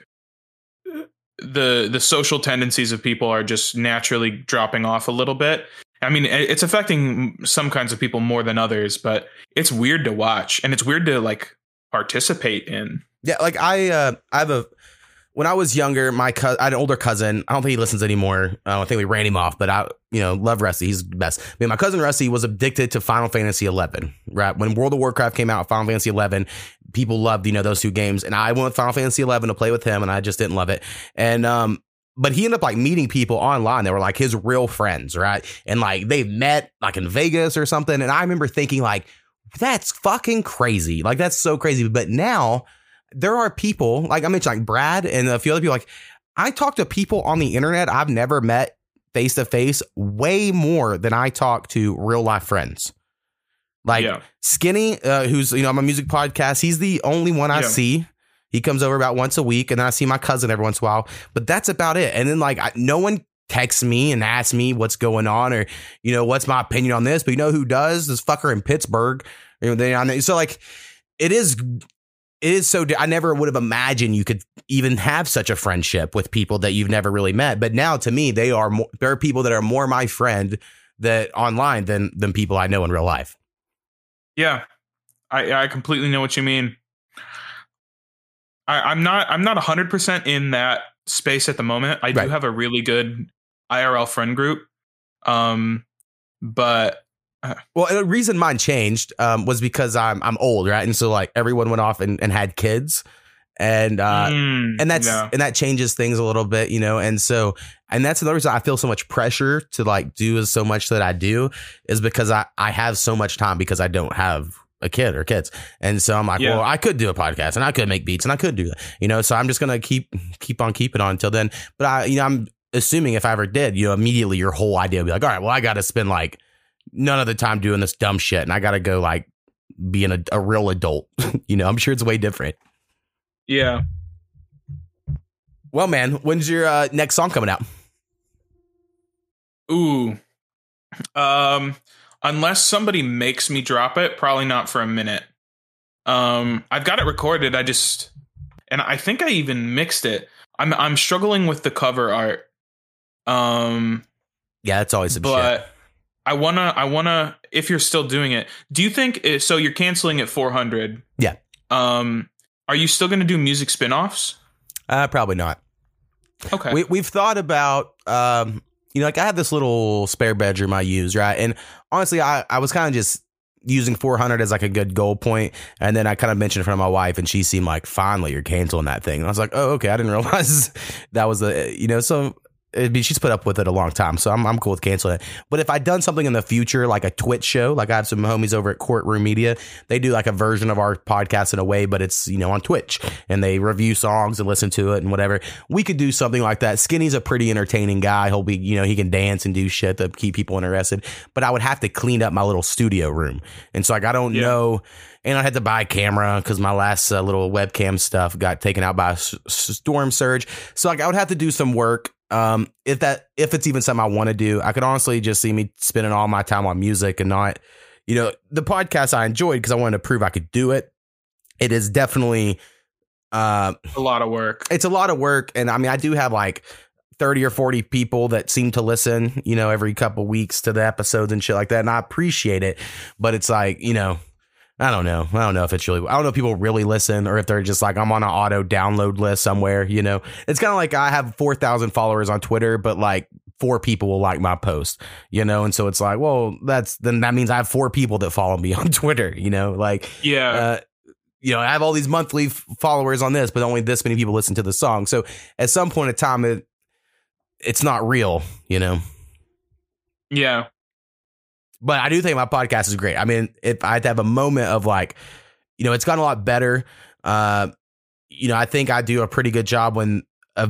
the the social tendencies of people are just naturally dropping off a little bit. I mean, it's affecting some kinds of people more than others, but it's weird to watch and it's weird to like participate in. Yeah, like I uh I have a when I was younger, my I had an older cousin. I don't think he listens anymore. I think we ran him off, but I, you know, love Rusty. He's the best. I mean, my cousin Rusty was addicted to Final Fantasy XI. Right when World of Warcraft came out, Final Fantasy XI, people loved you know those two games, and I went with Final Fantasy XI to play with him, and I just didn't love it. And um, but he ended up like meeting people online that were like his real friends, right? And like they met like in Vegas or something. And I remember thinking like, that's fucking crazy. Like that's so crazy. But now there are people like I mentioned, like Brad and a few other people. Like I talk to people on the internet I've never met face to face way more than I talk to real life friends. Like Yeah. Skinny, uh, who's you know on my music podcast, he's the only one I Yeah. see. He comes over about once a week, and then I see my cousin every once in a while. But that's about it. And then like I, no one texts me and asks me what's going on or you know what's my opinion on this. But you know who does? This fucker in Pittsburgh. You know, they. So like it is. It is so. I never would have imagined you could even have such a friendship with people that you've never really met. But now, to me, they are more. There are people that are more my friend that online than than people I know in real life. Yeah, I I completely know what you mean. I, I'm not I'm not hundred percent in that space at the moment. I Right. do have a really good IRL friend group, um, but Well, the reason mine changed um, was because I'm I'm old, right? And so like everyone went off and, and had kids, and uh, mm, and that's and that changes things a little bit, you know. And so and that's another reason I feel so much pressure to like do so much that I do is because I I have so much time because I don't have a kid or kids, and so I'm like, Yeah. well, I could do a podcast and I could make beats and I could do that, you know. So I'm just gonna keep keep on keeping on until then. But I, you know, I'm assuming if I ever did, you know, immediately your whole idea would be like, all right, well, I got to spend like none of the time doing this dumb shit, and I got to go like being a, a real adult. [LAUGHS] you know, I'm sure it's way different. yeah. Well, man, when's your uh, next song coming out? Ooh. Um unless somebody makes me drop it, probably not for a minute. Um I've got it recorded. I just and I think I even mixed it. I'm I'm struggling with the cover art. Um Yeah, it's always some shit. I want to I want to if you're still doing it. Do you think eh, so you're canceling at 400? Yeah. Um are you still going to do music spin-offs? Uh, probably not. Okay. We we've thought about um, you know, like I have this little spare bedroom I use, right? And honestly, I I was kind of just using 400 as like a good goal point and then i kind of mentioned it in front of my wife and she seemed like finally you're canceling that thing and i was like oh okay i didn't [LAUGHS] realize that was the you know so I mean, she's put up with it a long time, so I'm I'm cool with canceling it. But if I'd done something in the future, like a Twitch show, like I have some homies over at Courtroom Media, they do like a version of our podcast in a way, but it's you know on Twitch, and they review songs and listen to it and whatever. We could do something like that. Skinny's a pretty entertaining guy. He'll be you know he can dance and do shit to keep people interested. But I would have to clean up my little studio room, and so like I don't Yeah. know. And I had to buy a camera because my last uh, little webcam stuff got taken out by a s- storm surge. So like I would have to do some work. Um, if that if it's even something I want to do, I could honestly just see me spending all my time on music and not, you know, the podcast I enjoyed because I wanted to prove I could do it. It is definitely, uh, a lot of work. it's a lot of work, and I mean, I do have like. 30 or 40 people that seem to listen, you know, every couple weeks to the episodes and shit like that. And I appreciate it. But it's like, you know, I don't know. I don't know if it's really, I don't know if people really listen or if they're just like, I'm on an auto download list somewhere, you know. It's kind of like I have 4,000 followers on Twitter, but like four people will like my post, you know. And so it's like, well, that's then that means I have four people that follow me [LAUGHS] on Twitter, you know, like, Yeah. uh, you know, I have all these monthly f- followers on this, but only this many people listen to the song. So at some point in time, it, it's not real, you know. yeah. But I do think my podcast is great. I mean, if I had to have a moment of like, you know, it's gotten a lot better. Uh, you know, I think I do a pretty good job when uh,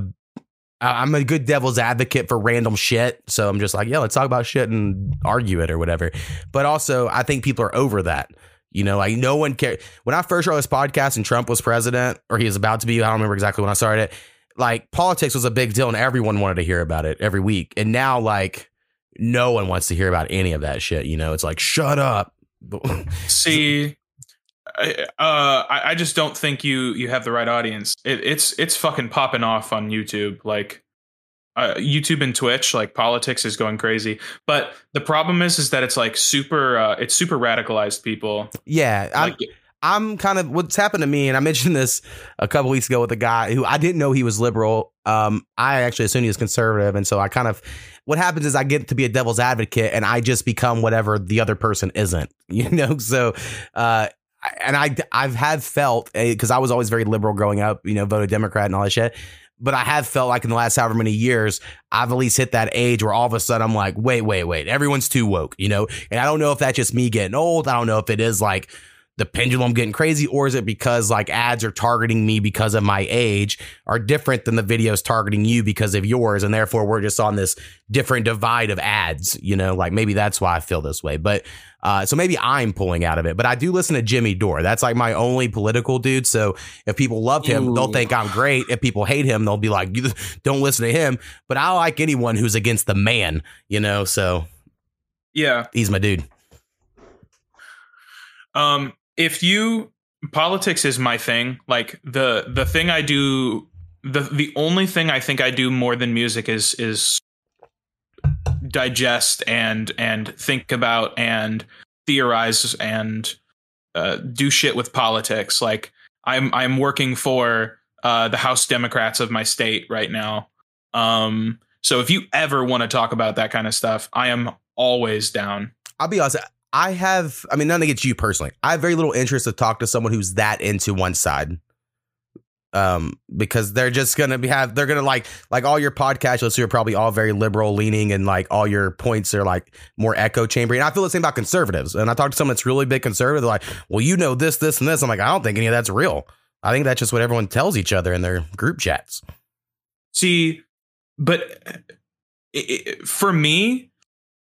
I'm a good devil's advocate for random shit. So I'm just like, yeah, let's talk about shit and argue it or whatever. But also, I think people are over that. You know, like no one cares. When I first started this podcast and Trump was president, or he was about to be, I don't remember exactly when I started it. Like politics was a big deal, and everyone wanted to hear about it every week. And now, like, no one wants to hear about any of that shit. You know, it's like, shut up. [LAUGHS] See, I, uh, I I just don't think you you have the right audience. It, it's it's fucking popping off on YouTube, like uh, YouTube and Twitch. Like politics is going crazy, but the problem is is that it's like super uh, it's super radicalized people. yeah, I'm, Like, I'm kind of what's happened to me, and I mentioned this a couple weeks ago with a guy who I didn't know he was liberal. Um, I actually assumed he was conservative, and so I kind of what happens is I get to be a devil's advocate, and I just become whatever the other person isn't. [LAUGHS] You know, so uh, and I I've had felt because I was always very liberal growing up, you know, voted Democrat and all that shit. but I have felt like in the last however many years, I've at least hit that age where all of a sudden I'm like, wait, wait, wait, everyone's too woke, you know? And I don't know if that's just me getting old. I don't know if it is like the pendulum getting crazy, or is it because like ads are targeting me because of my age are different than the videos targeting you because of yours, and therefore we're just on this different divide of ads, you know, like maybe that's why I feel this way. But uh, so maybe I'm pulling out of it. But I do listen to Jimmy Dore. That's like my only political dude. So if people love him, Ooh. they'll think I'm great. If people hate him, they'll be like, "You [LAUGHS] don't listen to him. But I like anyone who's against the man, you know. So Yeah. he's my dude. Um, if you politics is my thing. Like the the thing I do the the only thing I think I do more than music is is digest and and think about and theorize and uh, do shit with politics. Like I'm I'm working for uh, the House Democrats of my state right now. Um, so if you ever want to talk about that kind of stuff, I am always down. I'll be honest. I have, I mean, nothing against you personally. I have very little interest to talk to someone who's that into one side. Um, because they're just gonna be have they're gonna like like all your podcast listeners are probably all very liberal leaning and like all your points are like more echo chamber. And I feel the same about conservatives. And I talk to someone that's really big conservative, they're like, well, you know this, this, and this. I'm like, I don't think any of that's real. I think that's just what everyone tells each other in their group chats. See, but it, it, for me,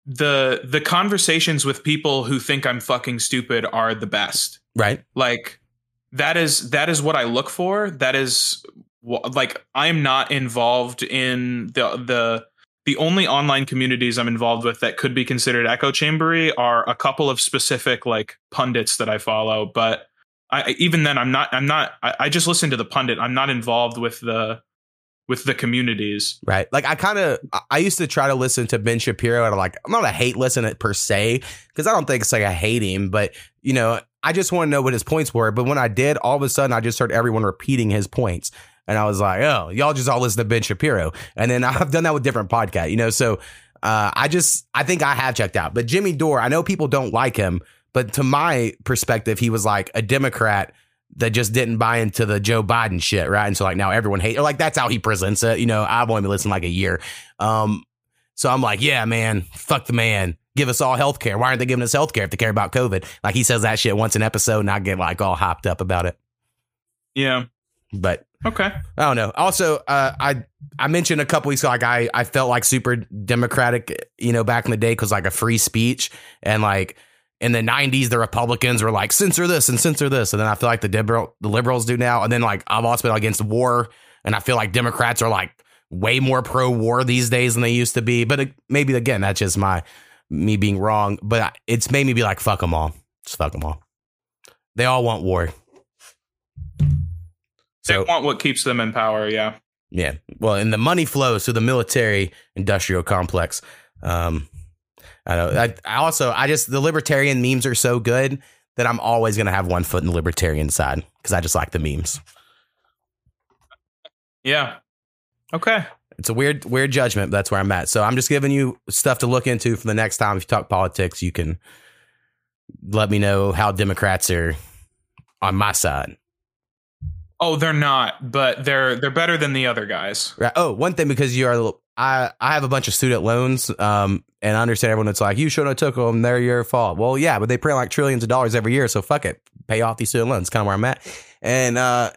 the the conversations with people who think I'm fucking stupid are the best. Right. Like that is that is what I look for. That is like I'm not involved in the the the only online communities I'm involved with that could be considered echo chambery are a couple of specific like pundits that I follow, but I even then I'm not I'm not I, I just listen to the pundit. I'm not involved with the with the communities. Right. Like I kind of I used to try to listen to Ben Shapiro and like I'm not a hate listen per se because I don't think it's like I hate him, but you know I just want to know what his points were. But when I did, all of a sudden I just heard everyone repeating his points, and I was like, oh, y'all just all listen to Ben Shapiro, and then [LAUGHS] I've done that with different podcasts, you know. So uh, I just I think I have checked out, but Jimmy Dore, I know people don't like him, but to my perspective, he was like a Democrat that just didn't buy into the Joe Biden shit, right? And so like now everyone hates, or like that's how he presents it. You know, I've only been listening like a year, um, so I'm like, yeah, man, fuck the man. Give us all health care. Why aren't they giving us health care if they care about COVID? Like he says that shit once an episode, and I get like all hopped up about it. Yeah. But Okay. I don't know. Also, uh, I I mentioned a couple weeks ago, like I I felt like super democratic, you know, back in the day because like a free speech and like in the '90s, the Republicans were like censor this and censor this, and then I feel like the liberal the liberals do now, and then like I've also been against war, and I feel like Democrats are like way more pro war these days than they used to be. But it, maybe again, that's just my me being wrong. But it's made me be like, fuck them all, just fuck them all. They all want war. They want what keeps them in power, yeah. Yeah. Well, and the money flows through the military industrial complex. Um, I know. I, I also, I just, the libertarian memes are so good that I'm always going to have one foot in the libertarian side because I just like the memes. Yeah. Okay. It's a weird, weird judgment. But that's where I'm at. So I'm just giving you stuff to look into for the next time. If you talk politics, you can let me know how Democrats are on my side. Oh, they're not, but they're they're better than the other guys. Right. Oh, one thing because you are, I I have a bunch of student loans, um, and I understand everyone that's like, you shouldn't have took them. They're your fault. Well, yeah, but they print like trillions of dollars every year, so fuck it, pay off these student loans. Kind of where I'm at, and uh,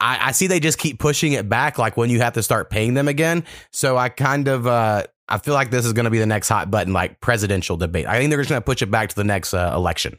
I I see they just keep pushing it back, like when you have to start paying them again. So I kind of uh, I feel like this is going to be the next hot button, like presidential debate. I think they're just going to push it back to the next uh, election.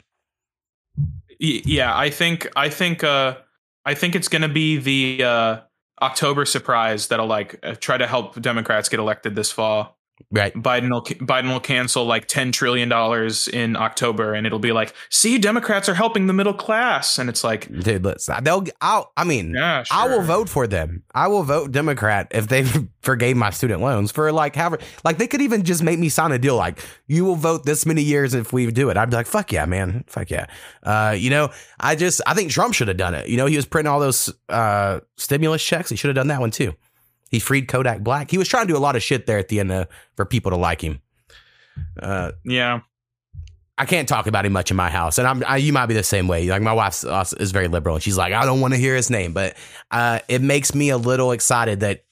Yeah, I think I think uh I think it's going to be the uh October surprise that'll like uh, try to help Democrats get elected this fall. Right. Biden will Biden will cancel like 10 trillion dollars in October and it'll be like, "See, Democrats are helping the middle class." And it's like, Dude, let's. They'll. I'll. I mean, yeah, I will vote for them. I will vote Democrat if they [LAUGHS] forgave my student loans for like however like they could even just make me sign a deal like you will vote this many years if we do it. I'd be like, fuck yeah, man. Fuck yeah. Uh, you know, I just I think Trump should have done it. You know, he was printing all those uh stimulus checks. He should have done that one too. He freed Kodak Black. He was trying to do a lot of shit there at the end uh, for people to like him. Uh Yeah. I can't talk about him much in my house, and I'm I, you might be the same way. Like my wife is very liberal, and she's like, I don't want to hear his name, but uh, it makes me a little excited that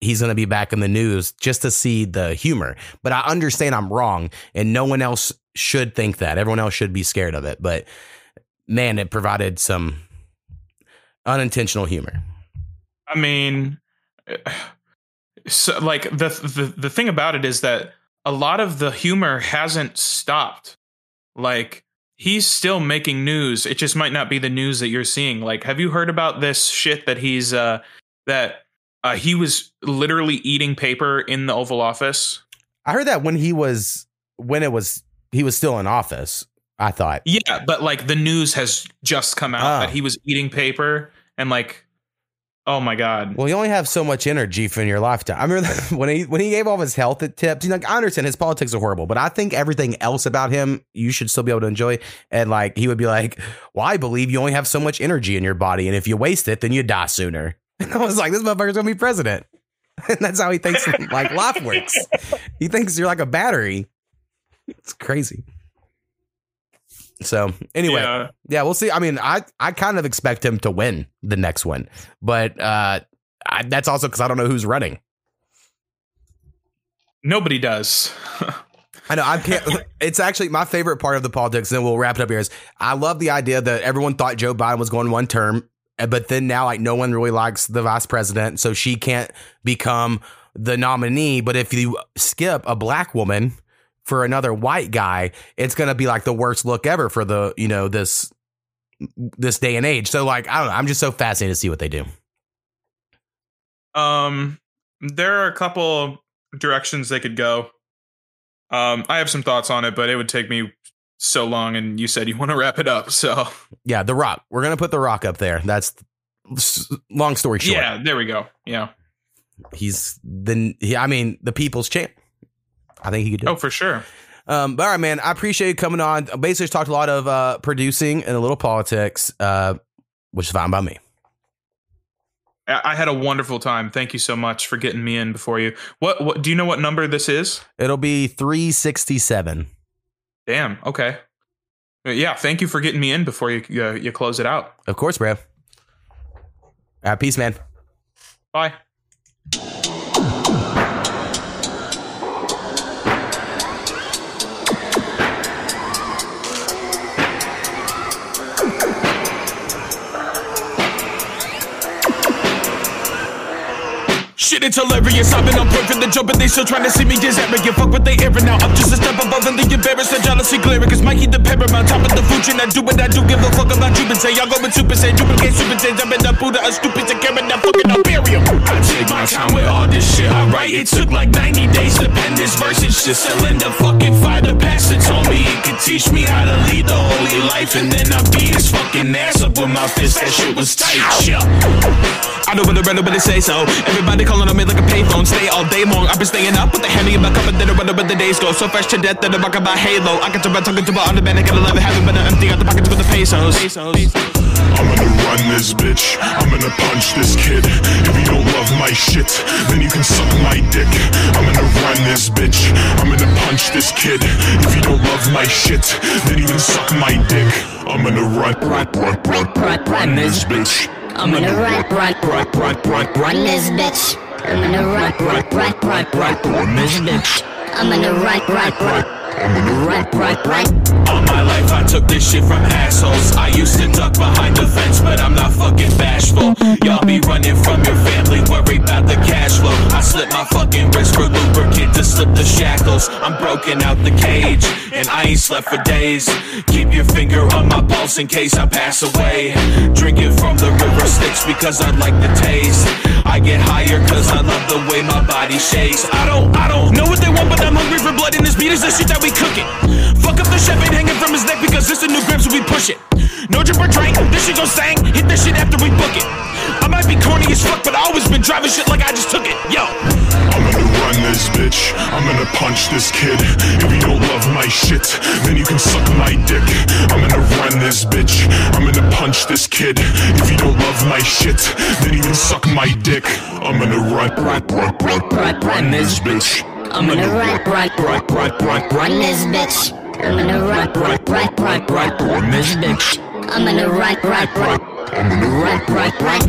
he's going to be back in the news just to see the humor. But I understand I'm wrong, and no one else should think that. Everyone else should be scared of it. But man, it provided some unintentional humor. I mean, so like the the the thing about it is that a lot of the humor hasn't stopped. Like he's still making news. It just might not be the news that you're seeing. Like, have you heard about this shit that he's uh that uh he was literally eating paper in the Oval Office? I heard that when he was when it was he was still in office. I thought. Yeah, but like the news has just come out oh. that he was eating paper and like Oh my god. Well, you only have so much energy for in your lifetime. I remember [LAUGHS] [LAUGHS] when he when he gave all his health tips. You know, I understand his politics are horrible, but I think everything else about him you should still be able to enjoy. And like he would be like, "Well, I believe you only have so much energy in your body, and if you waste it, then you die sooner." [LAUGHS] And I was like, "This motherfucker's gonna be president," and that's how he thinks like life works. He thinks you're like a battery. It's crazy. So anyway, yeah. yeah. we'll see. I mean, I I kind of expect him to win the next one, but uh, I, that's also because I don't know who's running. Nobody does. [LAUGHS] I know I can't. [LAUGHS] It's actually my favorite part of the politics, and we'll wrap it up here. Is I love the idea that everyone thought Joe Biden was going one term, but then now like no one really likes the vice president, so she can't become the nominee. But if you skip a black woman for another white guy, it's going to be like the worst look ever for the, you know, this this day and age. So like, I don't know, I'm just so fascinated to see what they do. Um there are a couple directions they could go. Um I have some thoughts on it, but it would take me so long and you said you want to wrap it up. So Yeah, The Rock. We're going to put The Rock up there. That's long story short. Yeah, there we go. Yeah. He's the he, I mean, the people's champ. I think he could do. Oh, it. for sure. Um, but all right, man. I appreciate you coming on. Basically, talked a lot of uh, producing and a little politics, uh, which is fine by me. I had a wonderful time. Thank you so much for getting me in before you. What, what do you know? What number this is? It'll be three sixty seven. Damn. Okay. Yeah. Thank you for getting me in before you uh, you close it out. Of course, bro. All right, peace, man. Bye. Shit, it's hilarious. I've been on point from the jump, and they still trying to see me as arrogant. Fuck what they airing now. I'm just a step above and the embarrassed and jealousy glaring. Cause Mikey the paramount, top of the food chain. I do what I do, give a fuck about you. say y'all go with Super Saiyan, duplicate Super Saiyan. I'm in the Buddha, a stupid to carry that fucking Imperium. I take my time with all this shit I write. It took like 90 days to pen this verse. It's just selling the fucking fire. The pastor told me it could teach me how to lead the holy life. And then I beat his fucking ass up with my fist. That shit was tight, yeah. I know what the rather, but they say so. Everybody call calling on me like a payphone. Stay all day long. I've been staying up with the hammy in my cup and then I run where the days go. So fresh to death that I'm about my halo. I got to run talking to my underband. I gotta love it. Haven't been empty out the pockets with the pesos. I'm gonna run this bitch. I'm gonna punch this kid. If you don't love my shit, then you can suck my dick. I'm gonna run this bitch. I'm gonna punch this kid. If you don't love my shit, then you can suck my dick. I'm gonna run, run, run, run, run, run this bitch. I'm gonna run, run, run, run, run, run this bitch. I'm gonna run, run, run, run, run, run this bitch. I'm gonna run, run, run. I'm gonna run, run, run. All my life I took this shit from assholes. I used to duck behind the fence, but I'm not fucking bashful. Y'all be running from your family, worried about the cash flow. I slip my fucking wrist for lubricant to slip the shackles. I'm broken out the cage, and I ain't slept for days. Keep your finger on my pulse in case I pass away. Drinking from the river Styx because I like the taste. I get higher cause I love the way my body shakes. I don't, I don't know what they want, but I'm hungry for blood, and this beat is the shit that we we cook it. Fuck up the chef hanging from his neck because this a new grip, so we push it. No drip or drink, this shit go sang. Hit this shit after we book it. I might be corny as fuck, but I always been driving shit like I just took it. Yo. I'm gonna run this bitch. I'm gonna punch this kid. If you don't love my shit, then you can suck my dick. I'm gonna run this bitch. I'm gonna punch this kid. If you don't love my shit, then you can suck my dick. I'm gonna run, run, run, run, run, run this bitch. I'm gonna run, run, run, run, run, run this bitch. I'm gonna run, run, run, run, run, run this bitch. I'm gonna run, run, run. I'm gonna run, run, run.